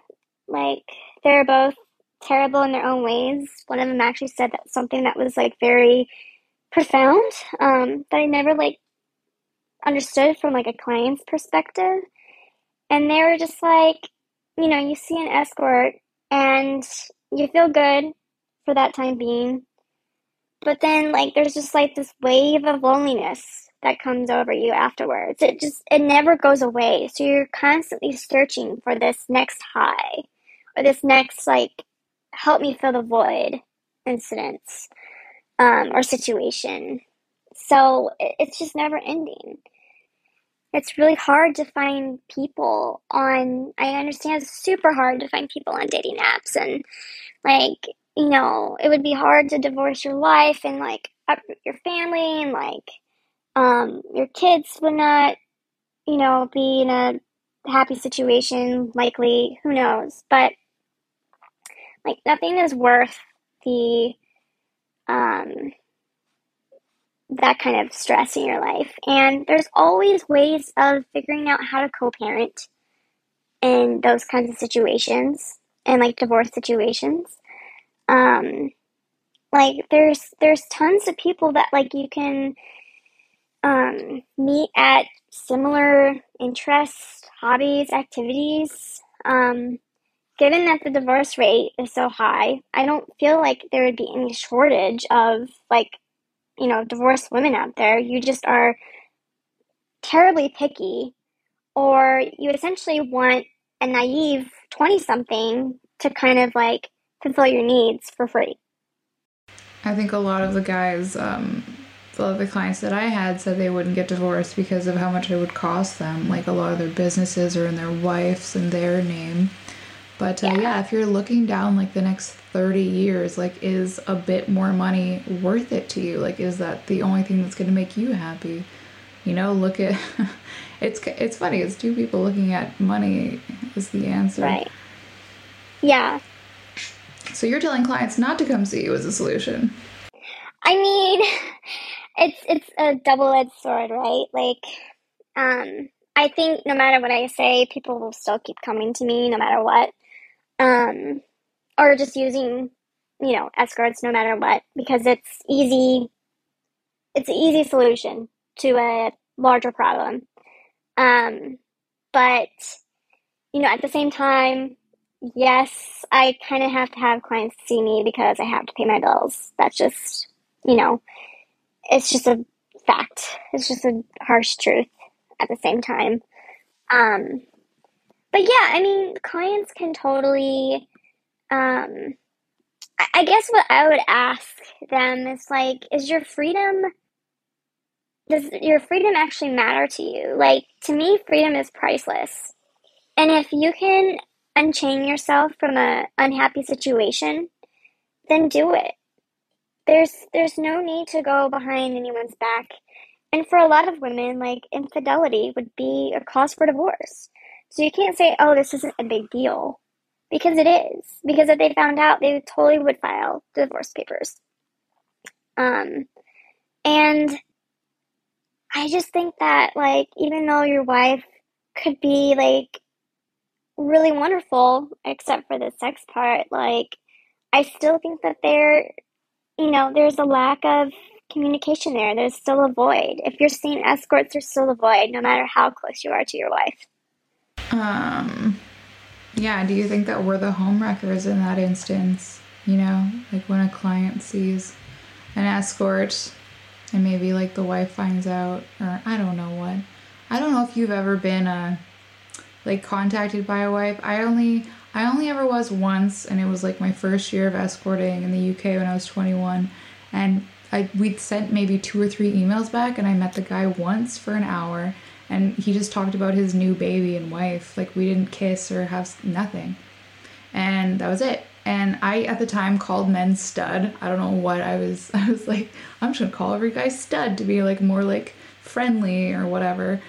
like, they're both terrible in their own ways, one of them actually said that something that was, like, very profound um, that I never, like, understood from, like, a client's perspective. And they were just like, you know, you see an escort and you feel good for that time being. But then, like, there's just like this wave of loneliness that comes over you afterwards. It just, it never goes away. So you're constantly searching for this next high or this next, like, help me fill the void incidents um, or situation. So it's just never ending it's really hard to find people on i understand it's super hard to find people on dating apps and like you know it would be hard to divorce your life and like uproot your family and like um your kids would not you know be in a happy situation likely who knows but like nothing is worth the um that kind of stress in your life. And there's always ways of figuring out how to co parent in those kinds of situations and like divorce situations. Um, like there's there's tons of people that like you can um, meet at similar interests, hobbies, activities. Um, given that the divorce rate is so high, I don't feel like there would be any shortage of like you know, divorced women out there. You just are terribly picky, or you essentially want a naive 20 something to kind of like fulfill your needs for free. I think a lot of the guys, um, a lot of the clients that I had said they wouldn't get divorced because of how much it would cost them. Like a lot of their businesses are in their wife's and their name. But uh, yeah. yeah, if you're looking down like the next 30 years, like is a bit more money worth it to you? Like is that the only thing that's going to make you happy? You know, look at (laughs) it's it's funny. It's two people looking at money is the answer. Right. Yeah. So you're telling clients not to come see you as a solution. I mean, it's it's a double-edged sword, right? Like um I think no matter what I say, people will still keep coming to me no matter what um, or just using, you know, escorts no matter what, because it's easy. It's an easy solution to a larger problem. Um, but you know, at the same time, yes, I kind of have to have clients see me because I have to pay my bills. That's just, you know, it's just a fact. It's just a harsh truth at the same time. Um, but yeah, I mean, clients can totally. Um, I, guess what I would ask them is like, is your freedom does your freedom actually matter to you? Like to me, freedom is priceless. And if you can unchain yourself from a unhappy situation, then do it. There's there's no need to go behind anyone's back. And for a lot of women, like infidelity would be a cause for divorce. So you can't say, oh, this isn't a big deal. Because it is. Because if they found out, they totally would file divorce papers. Um, and I just think that, like, even though your wife could be, like, really wonderful, except for the sex part, like, I still think that there, you know, there's a lack of communication there. There's still a void. If you're seeing escorts, there's still a void, no matter how close you are to your wife. Um, yeah, do you think that we're the home wreckers in that instance? You know, like when a client sees an escort and maybe like the wife finds out or I don't know what. I don't know if you've ever been uh like contacted by a wife. I only I only ever was once and it was like my first year of escorting in the UK when I was 21 and I we'd sent maybe two or three emails back and I met the guy once for an hour and he just talked about his new baby and wife. Like we didn't kiss or have nothing. And that was it and I at the time called men stud. I don't know what I was. (laughs) I was like, I'm just gonna call every guy stud to be like more like friendly or whatever.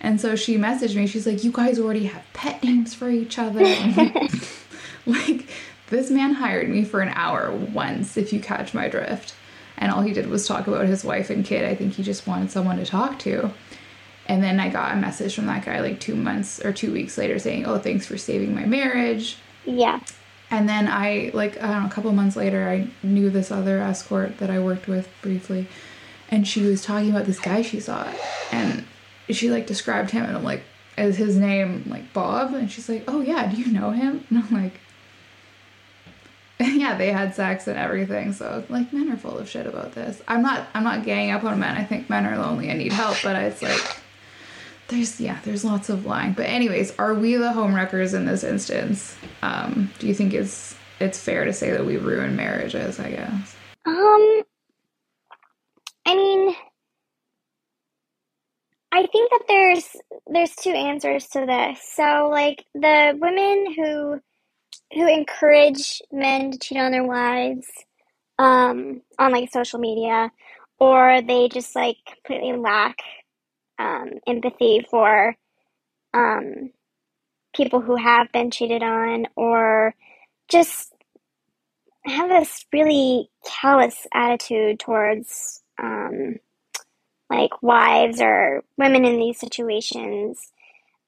And so she messaged me. She's like, "You guys already have pet names for each other." (laughs) like this man hired me for an hour once, if you catch my drift. And all he did was talk about his wife and kid. I think he just wanted someone to talk to. And then I got a message from that guy like two months or two weeks later saying, Oh, thanks for saving my marriage. Yeah. And then I, like, I don't know, a couple months later, I knew this other escort that I worked with briefly. And she was talking about this guy she saw. And she, like, described him. And I'm like, is his name, like, Bob? And she's like, oh, yeah, do you know him? (laughs) And I'm like, (laughs) yeah, they had sex and everything. So, like, men are full of shit about this. I'm not, I'm not ganging up on men. I think men are lonely and need help. But it's like, there's yeah there's lots of lying. But anyways are we the homewreckers in this instance? Um do you think it's it's fair to say that we ruin marriages i guess? Um i mean i think that there's there's two answers to this. So like the women who who encourage men to cheat on their wives um on like social media or they just like completely lack um, empathy for um, people who have been cheated on or just have this really callous attitude towards um, like wives or women in these situations.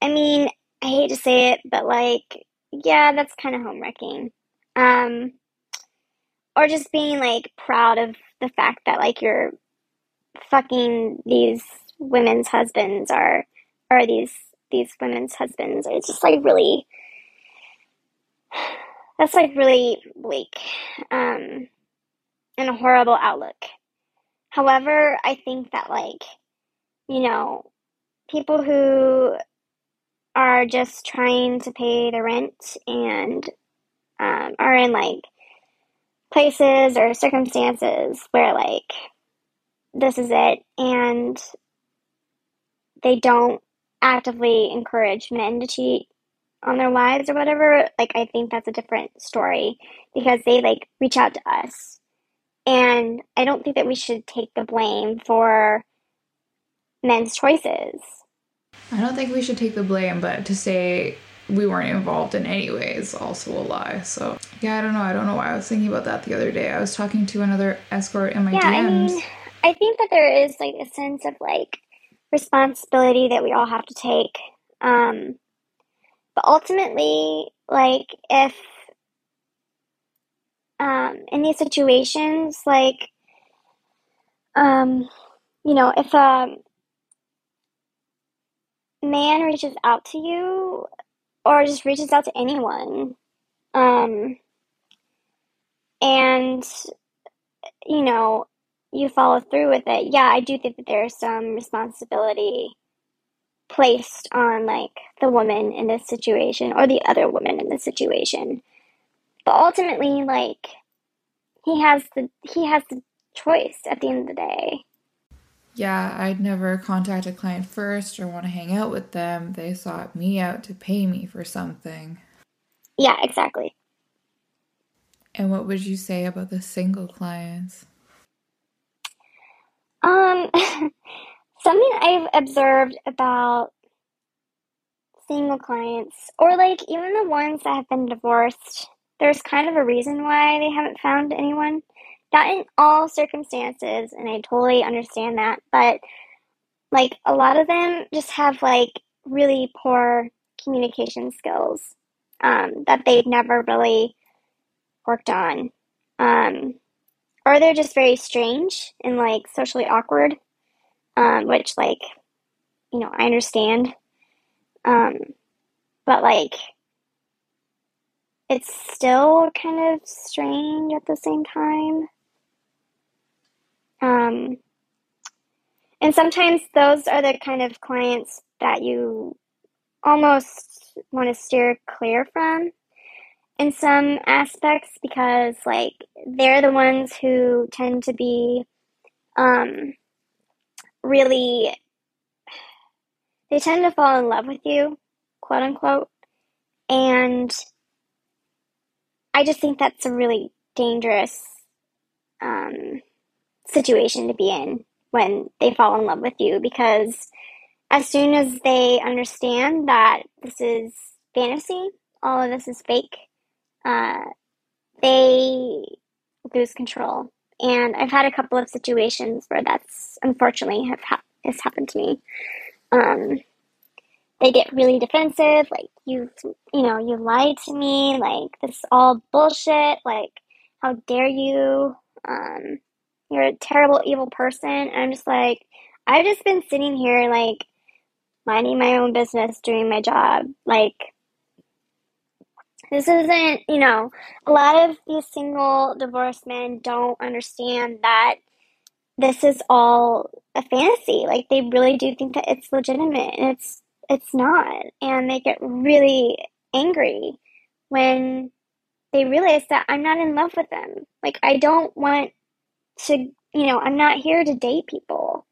I mean, I hate to say it, but like, yeah, that's kind of home wrecking. Um, or just being like proud of the fact that like you're fucking these women's husbands are are these these women's husbands. It's just like really that's like really bleak um, and a horrible outlook. However, I think that like you know people who are just trying to pay the rent and um, are in like places or circumstances where like this is it and they don't actively encourage men to cheat on their wives or whatever, like I think that's a different story because they like reach out to us. And I don't think that we should take the blame for men's choices. I don't think we should take the blame, but to say we weren't involved in any way is also a lie. So yeah, I don't know. I don't know why I was thinking about that the other day. I was talking to another escort in my yeah, DMs. I mean, I think that there is like a sense of like responsibility that we all have to take. Um, but ultimately, like, if um, in these situations, like, um, you know, if a man reaches out to you or just reaches out to anyone, um, and, you know, you follow through with it, yeah, I do think that there's some responsibility placed on like the woman in this situation or the other woman in this situation. But ultimately, like he has the he has the choice at the end of the day. Yeah, I'd never contact a client first or want to hang out with them. They sought me out to pay me for something. Yeah, exactly. And what would you say about the single clients? Um, (laughs) something I've observed about single clients, or like even the ones that have been divorced, there's kind of a reason why they haven't found anyone. Not in all circumstances, and I totally understand that, but like a lot of them just have like really poor communication skills um, that they've never really worked on. Um, or they're just very strange and like socially awkward, um, which like, you know, I understand. Um, but like, it's still kind of strange at the same time. Um, and sometimes those are the kind of clients that you almost want to steer clear from in some aspects because like they're the ones who tend to be um, really they tend to fall in love with you quote unquote. And i just think that's a really dangerous um, situation to be in when they fall in love with you because as soon as they understand that this is fantasy all of this is fake uh, they lose control. And I've had a couple of situations where that's unfortunately have ha- has happened to me. Um, they get really defensive, like you, you know, you lied to me, like this is all bullshit. Like, how dare you? Um, you're a terrible, evil person. And I'm just like, I've just been sitting here, like, minding my own business, doing my job. Like, this isn't, you know, a lot of these single divorced men don't understand that this is all a fantasy. Like they really do think that it's legitimate and it's it's not. And they get really angry when they realize that I'm not in love with them. Like I don't want to, you know, I'm not here to date people.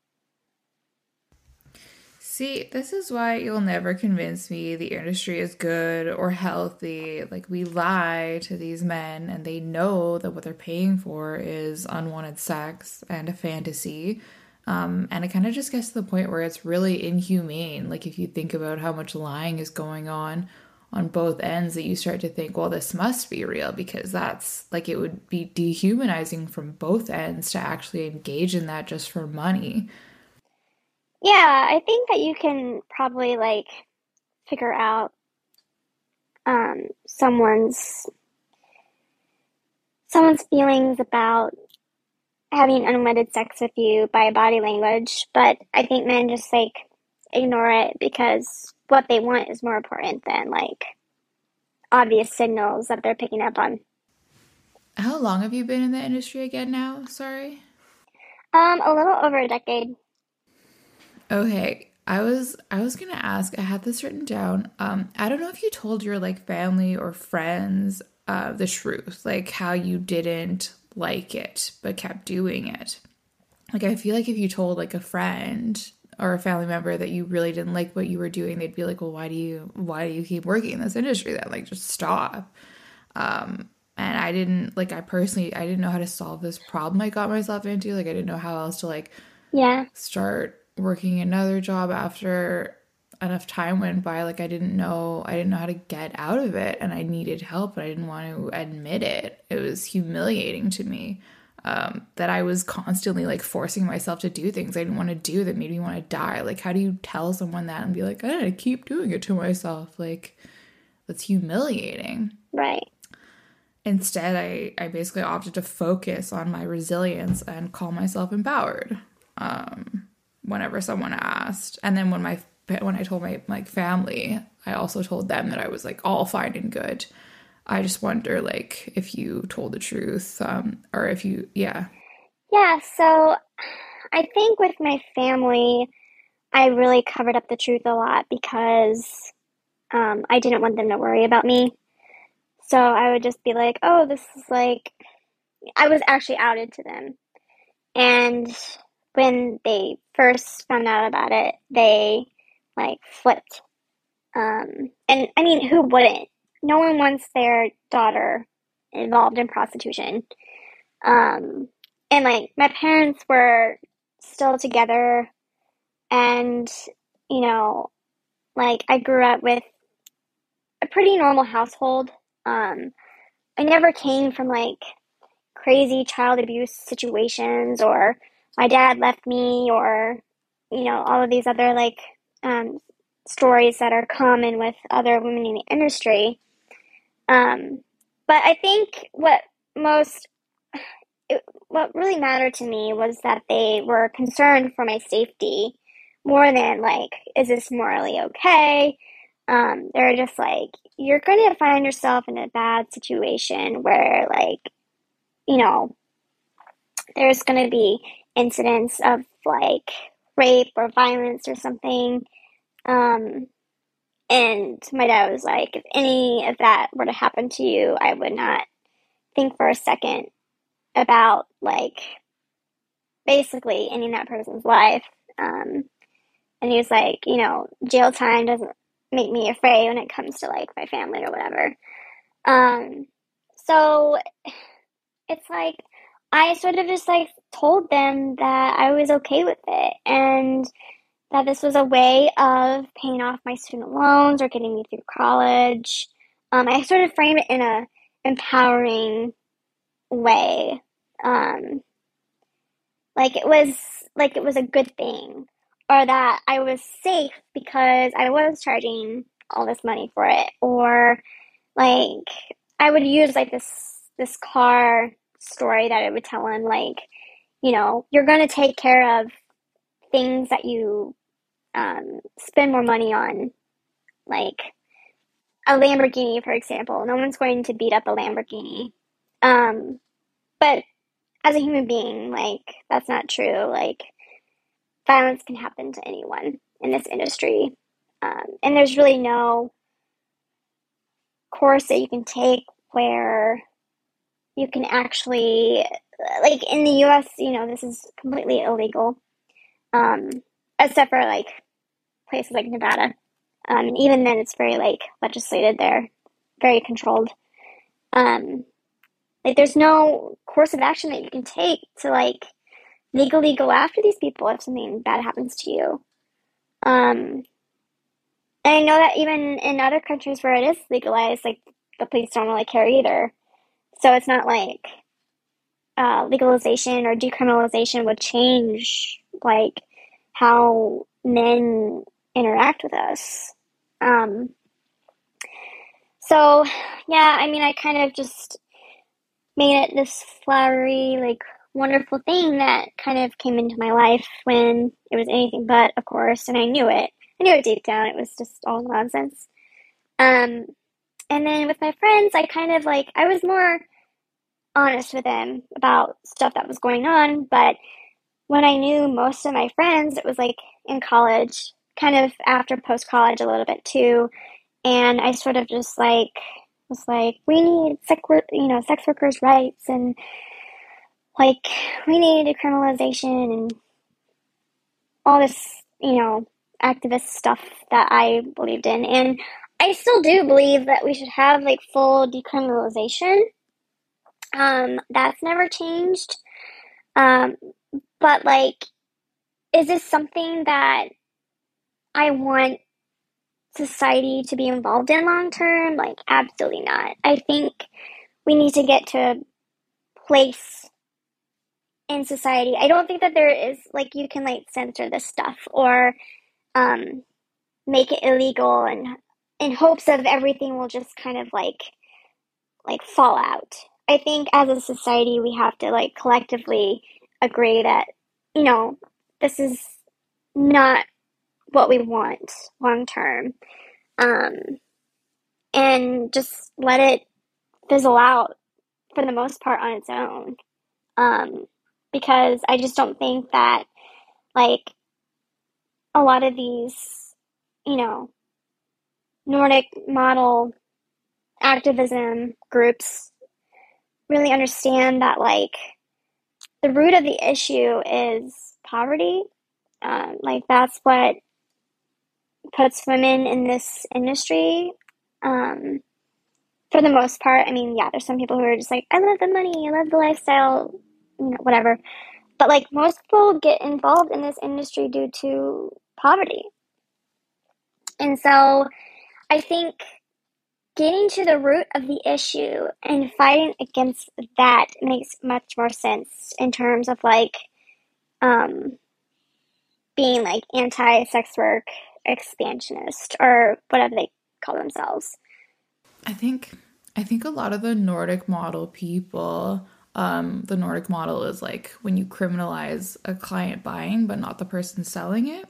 See, this is why you'll never convince me the industry is good or healthy. Like, we lie to these men, and they know that what they're paying for is unwanted sex and a fantasy. Um, and it kind of just gets to the point where it's really inhumane. Like, if you think about how much lying is going on on both ends, that you start to think, well, this must be real because that's like it would be dehumanizing from both ends to actually engage in that just for money. Yeah, I think that you can probably like figure out um, someone's someone's feelings about having unwedded sex with you by body language, but I think men just like ignore it because what they want is more important than like obvious signals that they're picking up on. How long have you been in the industry again now? Sorry. Um, a little over a decade. Okay, I was I was gonna ask. I had this written down. Um, I don't know if you told your like family or friends uh, the truth, like how you didn't like it but kept doing it. Like I feel like if you told like a friend or a family member that you really didn't like what you were doing, they'd be like, "Well, why do you why do you keep working in this industry then? Like, just stop." Um, and I didn't like. I personally, I didn't know how to solve this problem I got myself into. Like, I didn't know how else to like, yeah, start working another job after enough time went by like i didn't know i didn't know how to get out of it and i needed help but i didn't want to admit it. It was humiliating to me um, that i was constantly like forcing myself to do things. I didn't want to do that made me want to die. Like how do you tell someone that and be like i keep doing it to myself? Like that's humiliating. Right. Instead i i basically opted to focus on my resilience and call myself empowered. Um whenever someone asked. And then when my when I told my like family, I also told them that I was like all fine and good. I just wonder like if you told the truth um or if you yeah. Yeah, so I think with my family I really covered up the truth a lot because um, I didn't want them to worry about me. So I would just be like, oh, this is like, I was actually outed to them. And when they first found out about it, they like flipped. Um, and I mean, who wouldn't? No one wants their daughter involved in prostitution. Um, and like my parents were still together, and you know, like I grew up with a pretty normal household. Um, I never came from like crazy child abuse situations or my dad left me or you know all of these other like um, stories that are common with other women in the industry. Um, but i think what most (sighs) it, what really mattered to me was that they were concerned for my safety more than like is this morally okay? Um, they're just like you're going to find yourself in a bad situation where like you know there's going to be incidents of like rape or violence or something. Um, and my dad was like, if any of that were to happen to you, I would not think for a second about like basically ending that person's life. Um, and he was like, you know, jail time doesn't make me afraid when it comes to like my family or whatever. Um, so it's like I sort of just like told them that I was okay with it and that this was a way of paying off my student loans or getting me through college. Um, I sort of framed it in a empowering way. Um, like it was like it was a good thing or that I was safe because I was charging all this money for it or like I would use like this this car story that I would tell him like you know you're going to take care of things that you um, spend more money on. Like a Lamborghini for example. No one's going to beat up a Lamborghini. Um, but as a human being like that's not true. Like violence can happen to anyone in this industry. Um, and there's really no course that you can take where you can actually, like in the US, you know, this is completely illegal, um, except for like places like Nevada. Um, even then, it's very like legislated there, very controlled. Um, like there's no course of action that you can take to like legally go after these people if something bad happens to you. Um, and I know that even in other countries where it is legalized, like the police don't really care either. So it's not like uh, legalization or decriminalization would change like how men interact with us. Um, so yeah, I mean, I kind of just made it this flowery, like wonderful thing that kind of came into my life when it was anything but, of course, and I knew it. I knew it deep down. It was just all nonsense. Um, and then with my friends, I kind of like, I was more honest with them about stuff that was going on, but when I knew most of my friends, it was like in college, kind of after post college a little bit too. And I sort of just like was like, we need sex, work, you know, sex workers' rights and like we need decriminalization and all this, you know, activist stuff that I believed in. And I still do believe that we should have like full decriminalization. Um, that's never changed. Um, but like, is this something that I want society to be involved in long term? Like, absolutely not. I think we need to get to a place in society. I don't think that there is like you can like censor this stuff or um make it illegal and in hopes of everything will just kind of like like fall out. I think as a society we have to like collectively agree that you know this is not what we want long term. Um and just let it fizzle out for the most part on its own. Um because I just don't think that like a lot of these, you know, Nordic model activism groups really understand that like the root of the issue is poverty. Um, like that's what puts women in this industry. Um, for the most part, I mean, yeah, there's some people who are just like, I love the money, I love the lifestyle, you know, whatever. But like most people get involved in this industry due to poverty. And so I think getting to the root of the issue and fighting against that makes much more sense in terms of like um, being like anti sex work expansionist or whatever they call themselves. I think I think a lot of the Nordic model people um, the Nordic model is like when you criminalize a client buying but not the person selling it.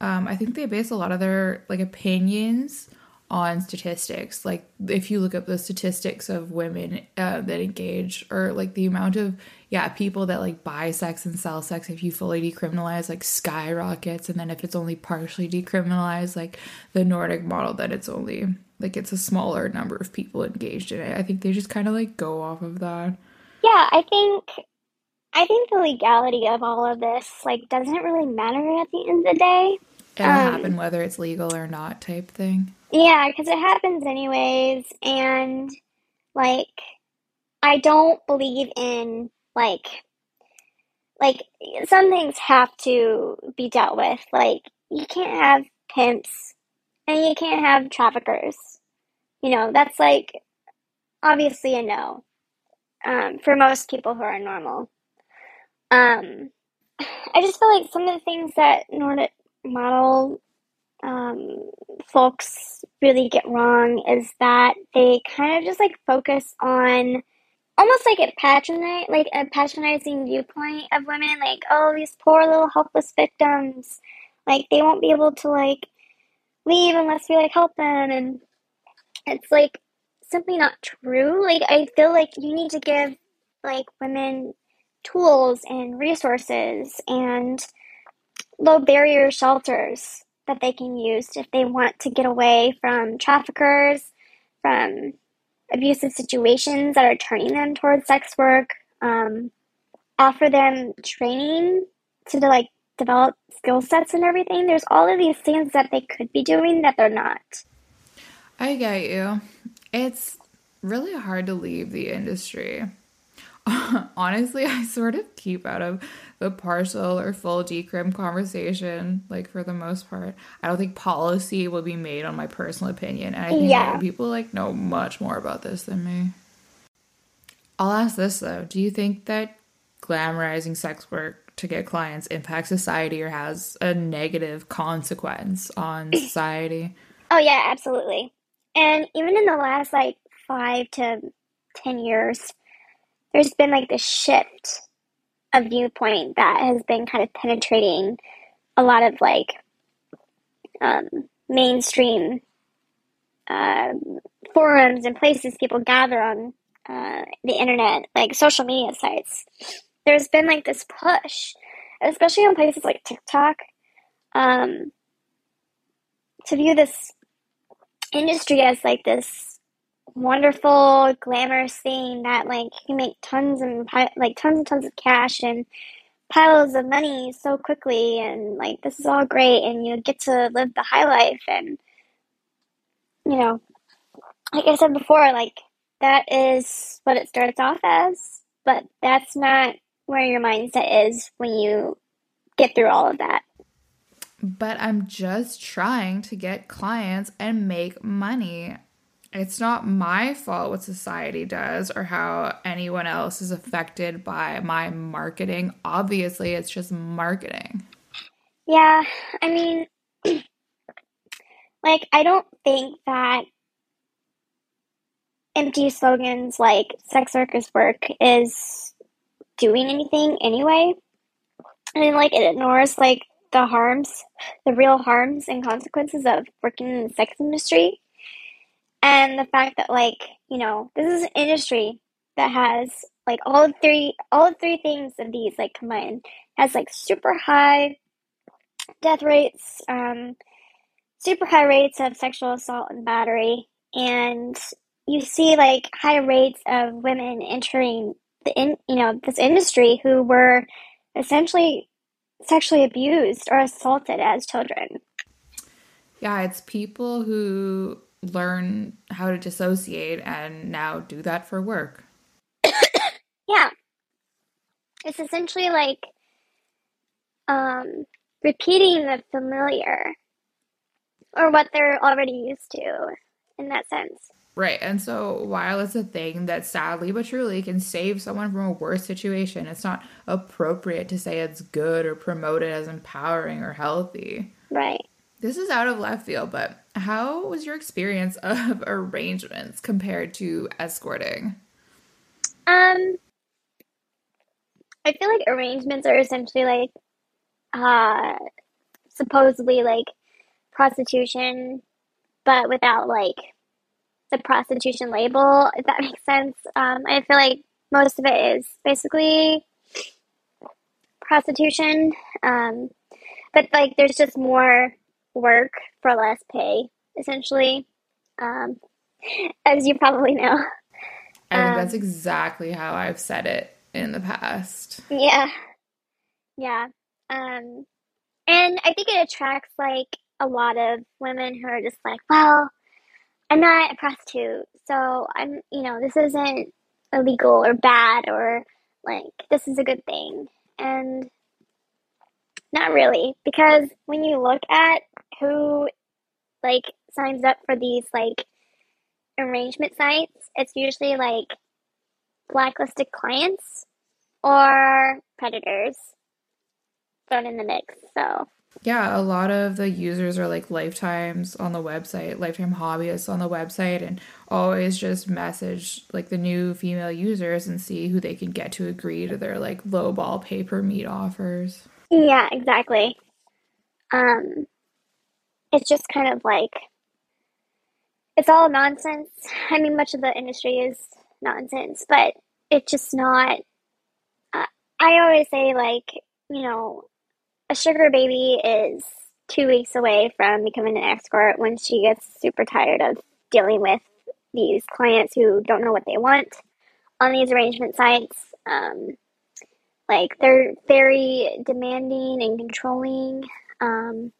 Um, I think they base a lot of their like opinions on statistics. Like if you look up the statistics of women uh, that engage, or like the amount of yeah people that like buy sex and sell sex, if you fully decriminalize, like skyrockets, and then if it's only partially decriminalized, like the Nordic model, that it's only like it's a smaller number of people engaged in it. I think they just kind of like go off of that. Yeah, I think I think the legality of all of this like doesn't really matter at the end of the day. It'll um, happen whether it's legal or not, type thing. Yeah, because it happens anyways, and like I don't believe in like like some things have to be dealt with. Like you can't have pimps and you can't have traffickers. You know, that's like obviously a no um, for most people who are normal. Um, (sighs) I just feel like some of the things that Nordic model um, folks really get wrong is that they kind of just like focus on almost like a patronize like a patronizing viewpoint of women like oh these poor little helpless victims like they won't be able to like leave unless we like help them and it's like simply not true. Like i feel like you need to give like women tools and resources and low barrier shelters that they can use if they want to get away from traffickers, from abusive situations that are turning them towards sex work. Um, offer them training to like develop skill sets and everything. There's all of these things that they could be doing that they're not. I get you. It's really hard to leave the industry. (laughs) honestly, I sort of keep out of the partial or full decrim conversation, like for the most part. I don't think policy will be made on my personal opinion. And I think yeah. people like know much more about this than me. I'll ask this though. Do you think that glamorizing sex work to get clients impacts society or has a negative consequence on (coughs) society? Oh yeah, absolutely. And even in the last like five to ten years, there's been like this shift of viewpoint that has been kind of penetrating a lot of like um, mainstream uh, forums and places people gather on uh, the internet, like social media sites. There's been like this push, especially on places like TikTok, um, to view this industry as like this wonderful, glamorous thing that like you make tons and like tons and tons of cash and piles of money so quickly, and like this is all great, and you get to live the high life, and you know, like I said before, like that is what it starts off as, but that's not where your mindset is when you get through all of that. But I'm just trying to get clients and make money it's not my fault what society does or how anyone else is affected by my marketing. Obviously, it's just marketing. Yeah, I mean, (clears throat) like, I don't think that empty slogans like sex workers work is doing anything anyway. I mean, like, it ignores, like, the harms, the real harms and consequences of working in the sex industry and the fact that like you know this is an industry that has like all three all three things of these like combined has like super high death rates um super high rates of sexual assault and battery and you see like high rates of women entering the in you know this industry who were essentially sexually abused or assaulted as children. Yeah it's people who learn how to dissociate and now do that for work. (coughs) yeah. It's essentially like um, repeating the familiar or what they're already used to in that sense. Right. And so while it's a thing that sadly but truly can save someone from a worse situation, it's not appropriate to say it's good or promote it as empowering or healthy. Right. This is out of left field, but how was your experience (laughs) of arrangements compared to escorting? Um, I feel like arrangements are essentially like, uh, supposedly like prostitution, but without like the prostitution label, if that (laughs) makes sense. Um, I feel like most of it is basically prostitution. Um, but like there's just more work for less pay, essentially. Um, (laughs) as you probably know. I think um, that's exactly how I've said it in the past. Yeah. Yeah. Um, and I think it attracts like a lot of women who are just like, well, I'm not a prostitute, so I'm, you know, this isn't illegal or bad or like this is a good thing. And not really, because when you look at who like signs up for these like arrangement sites, it's usually like blacklisted clients or predators thrown in the mix. So yeah, a lot of the users are like lifetimes on the website, lifetime hobbyists on the website, and always just message like the new female users and see who they can get to agree to their like low ball pay per meet offers. Yeah, exactly. Um, it's just kind of like it's all nonsense. I mean, much of the industry is nonsense, but it's just not. Uh, I always say, like, you know, a sugar baby is two weeks away from becoming an escort when she gets super tired of dealing with these clients who don't know what they want on these arrangement sites. Um, like they're very demanding and controlling. Um,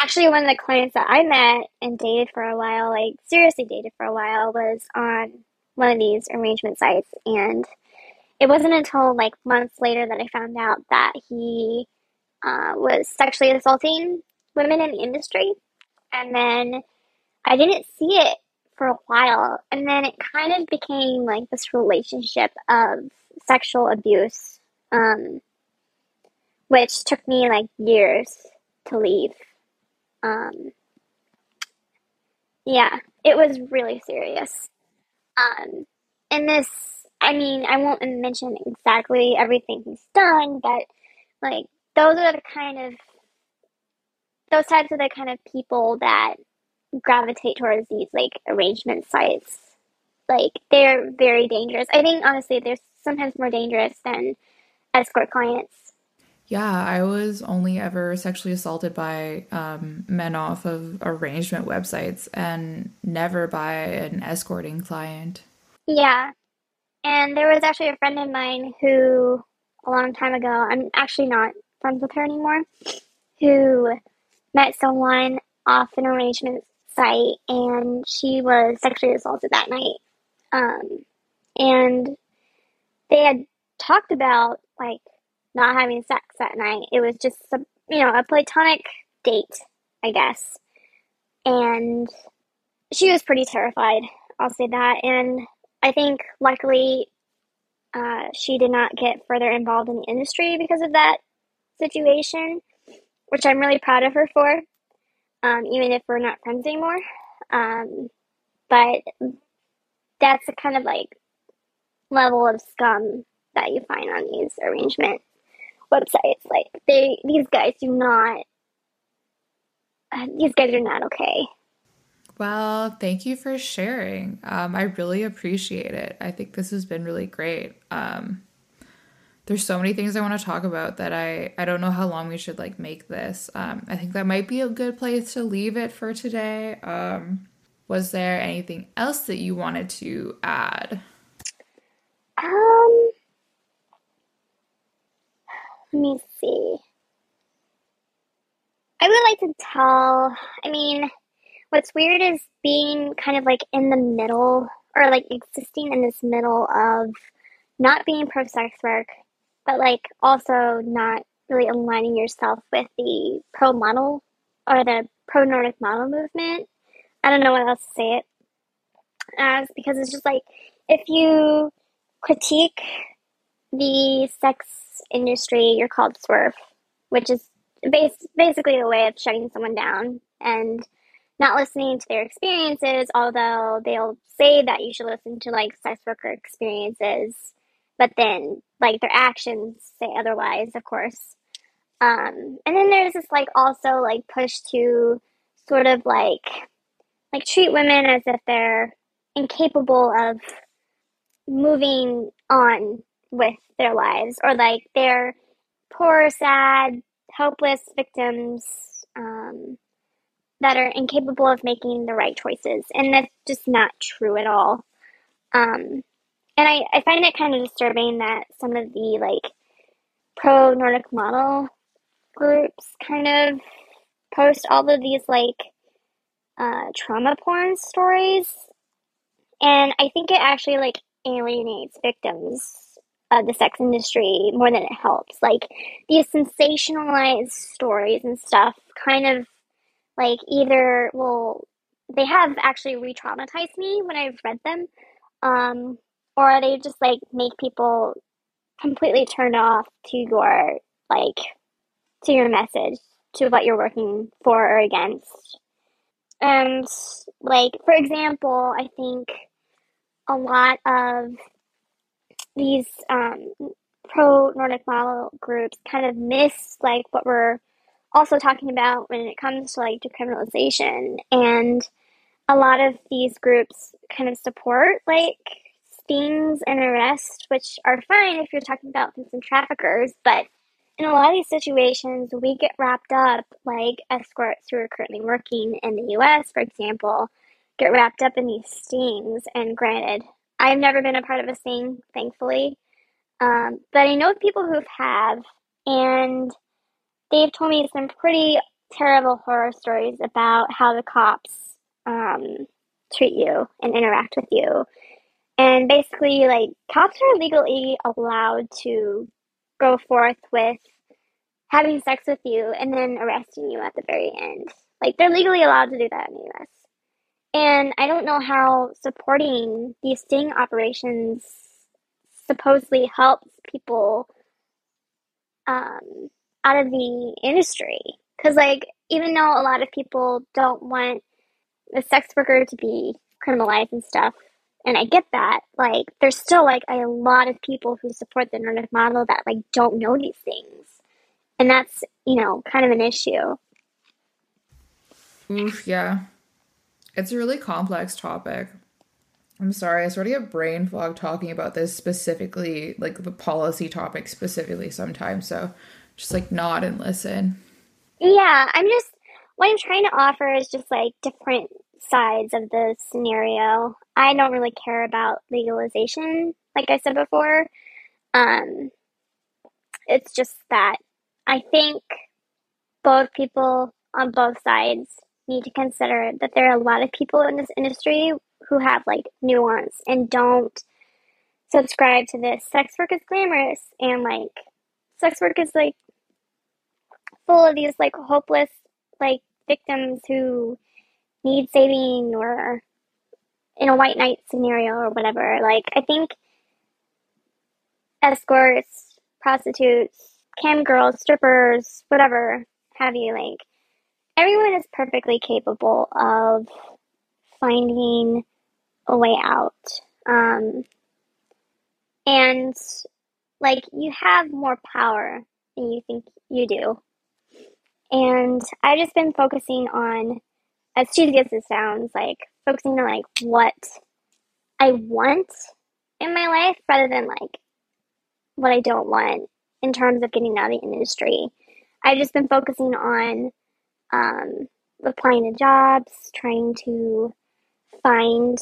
actually, one of the clients that I met and dated for a while, like seriously dated for a while, was on one of these arrangement sites, and it wasn't until like months later that I found out that he uh, was sexually assaulting women in the industry. And then I didn't see it for a while. And then it kind of became like this relationship of sexual abuse, um, which took me like years to leave. Um, yeah, it was really serious. Um, and this, I mean, I won't mention exactly everything he's done, but like those are the kind of those types of the kind of people that gravitate towards these like arrangement sites. Like they're very dangerous. I think honestly they're sometimes more dangerous than escort clients. Yeah, I was only ever sexually assaulted by um, men off of arrangement websites and never by an escorting client. Yeah. And there was actually a friend of mine who, a long time ago, I'm actually not friends with her anymore, who met someone off an arrangement site and she was sexually assaulted that night. Um, and they had talked about like not having sex that night. It was just a, you know, a platonic date, I guess. And she was pretty terrified. I'll say that. And I think luckily uh, she did not get further involved in the industry because of that situation, which I'm really proud of her for, um, even if we're not friends anymore. Um, but that's the kind of like level of scum that you find on these arrangement websites. Like they, these guys do not. Uh, these guys are not okay. Well, thank you for sharing. Um, I really appreciate it. I think this has been really great. Um, there's so many things I want to talk about that I I don't know how long we should like make this. Um, I think that might be a good place to leave it for today. Um, was there anything else that you wanted to add? Um, let me see. I would like to tell. I mean, what's weird is being kind of like in the middle or like existing in this middle of not being pro sex work but like also not really aligning yourself with the pro model or the pro Nordic model movement. I don't know what else to say it as because it's just like if you critique the sex industry, you're called SWERF, which is bas- basically a way of shutting someone down and not listening to their experiences, although they'll say that you should listen to like sex worker experiences, but then like their actions say otherwise, of course. Um, and then there's this like also like push to sort of like like treat women as if they're incapable of moving on with their lives or like they're poor, sad, helpless victims um, that are incapable of making the right choices. And that's just not true at all. Um, and I, I find it kind of disturbing that some of the like pro Nordic model groups kind of post all of these like uh, trauma porn stories. And I think it actually like alienates victims of the sex industry more than it helps. Like these sensationalized stories and stuff kind of like either will they have actually re-traumatized me when I've read them, um, or they just like make people completely turn off to your like to your message, to what you're working for or against. And like for example, I think a lot of these um, pro Nordic model groups kind of miss like what we're also talking about when it comes to like decriminalization. And a lot of these groups kind of support like stings and arrests which are fine if you're talking about some traffickers but in a lot of these situations we get wrapped up like escorts who are currently working in the us for example get wrapped up in these stings and granted i've never been a part of a sting thankfully um, but i know people who have and they've told me some pretty terrible horror stories about how the cops um, treat you and interact with you. And basically, like, cops are legally allowed to go forth with having sex with you and then arresting you at the very end. Like, they're legally allowed to do that in the US. And I don't know how supporting these sting operations supposedly helps people um, out of the industry. Because, like, even though a lot of people don't want the sex worker to be criminalized and stuff, and I get that, like, there's still, like, a lot of people who support the Nordic model that, like, don't know these things. And that's, you know, kind of an issue. Oof, yeah. It's a really complex topic. I'm sorry, I sort of get brain fog talking about this specifically, like the policy topic specifically sometimes. So just like nod and listen. Yeah, I'm just what I'm trying to offer is just like different sides of the scenario. I don't really care about legalization, like I said before. Um, it's just that I think both people on both sides need to consider that there are a lot of people in this industry who have like nuance and don't subscribe to this sex work is glamorous and like sex work is like full of these like hopeless like victims who need saving or in a white knight scenario or whatever. Like I think escorts, prostitutes, cam girls, strippers, whatever have you, like everyone is perfectly capable of finding a way out. Um, and like you have more power than you think you do. And I've just been focusing on, as cheesy as it sounds, like focusing on like what I want in my life rather than like what I don't want in terms of getting out of the industry. I've just been focusing on um, applying to jobs, trying to find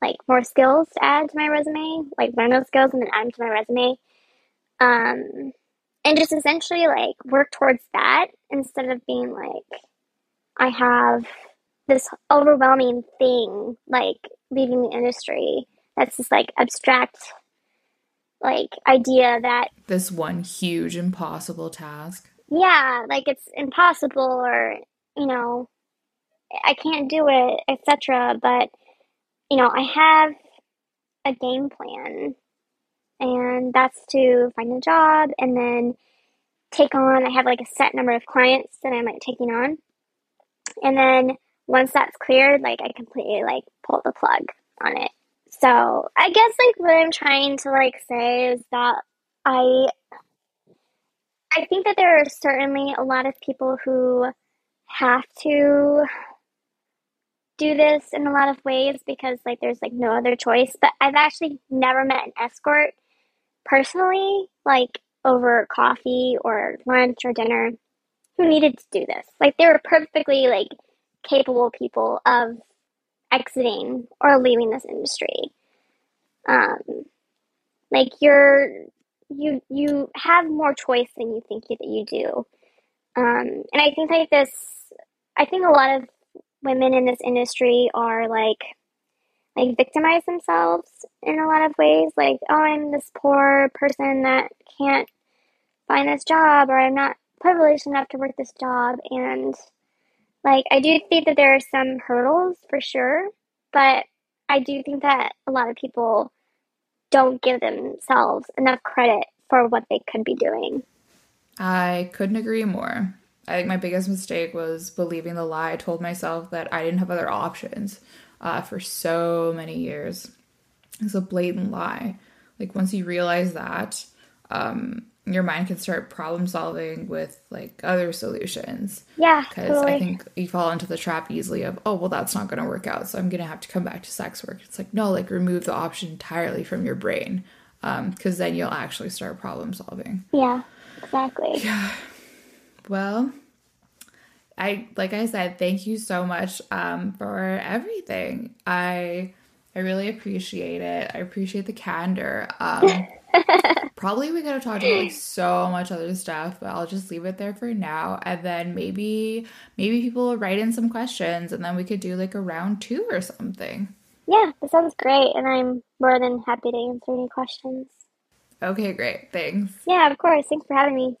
like more skills to add to my resume, like learn those skills and then add them to my resume. Um, and just essentially like work towards that instead of being like I have this overwhelming thing like leaving the industry that's this like abstract like idea that this one huge impossible task. Yeah, like it's impossible or you know I can't do it, etc. But you know, I have a game plan and that's to find a job and then take on i have like a set number of clients that i'm like taking on and then once that's cleared like i completely like pull the plug on it so i guess like what i'm trying to like say is that i i think that there are certainly a lot of people who have to do this in a lot of ways because like there's like no other choice. But I've actually never met an escort personally, like over coffee or lunch or dinner, who needed to do this. Like they were perfectly like capable people of exiting or leaving this industry. Um, like you're you you have more choice than you think that you do. Um, and I think like this, I think a lot of women in this industry are like like victimize themselves in a lot of ways. Like oh i'm this poor person that can't find this job or i'm not privileged enough to work this job. And like i do think that there are some hurdles for sure. But i do think that a lot of people don't give themselves enough credit for what they could be doing i couldn't agree more I think my biggest mistake was believing the lie I told myself that I didn't have other options uh, for so many years. It's a blatant lie. Like once you realize that, um, your mind can start problem solving with like other solutions. Yeah, because totally. I think you fall into the trap easily of oh well that's not going to work out, so I'm going to have to come back to sex work. It's like no, like remove the option entirely from your brain, because um, then you'll actually start problem solving. Yeah, exactly. Yeah. Well, I like I said, thank you so much um, for everything. I I really appreciate it. I appreciate the candor. Um, (laughs) probably we could have talked about like so much other stuff, but I'll just leave it there for now. And then maybe maybe people will write in some questions, and then we could do like a round two or something. Yeah, that sounds great, and I'm more than happy to answer any questions. Okay, great. Thanks. Yeah, of course. Thanks for having me.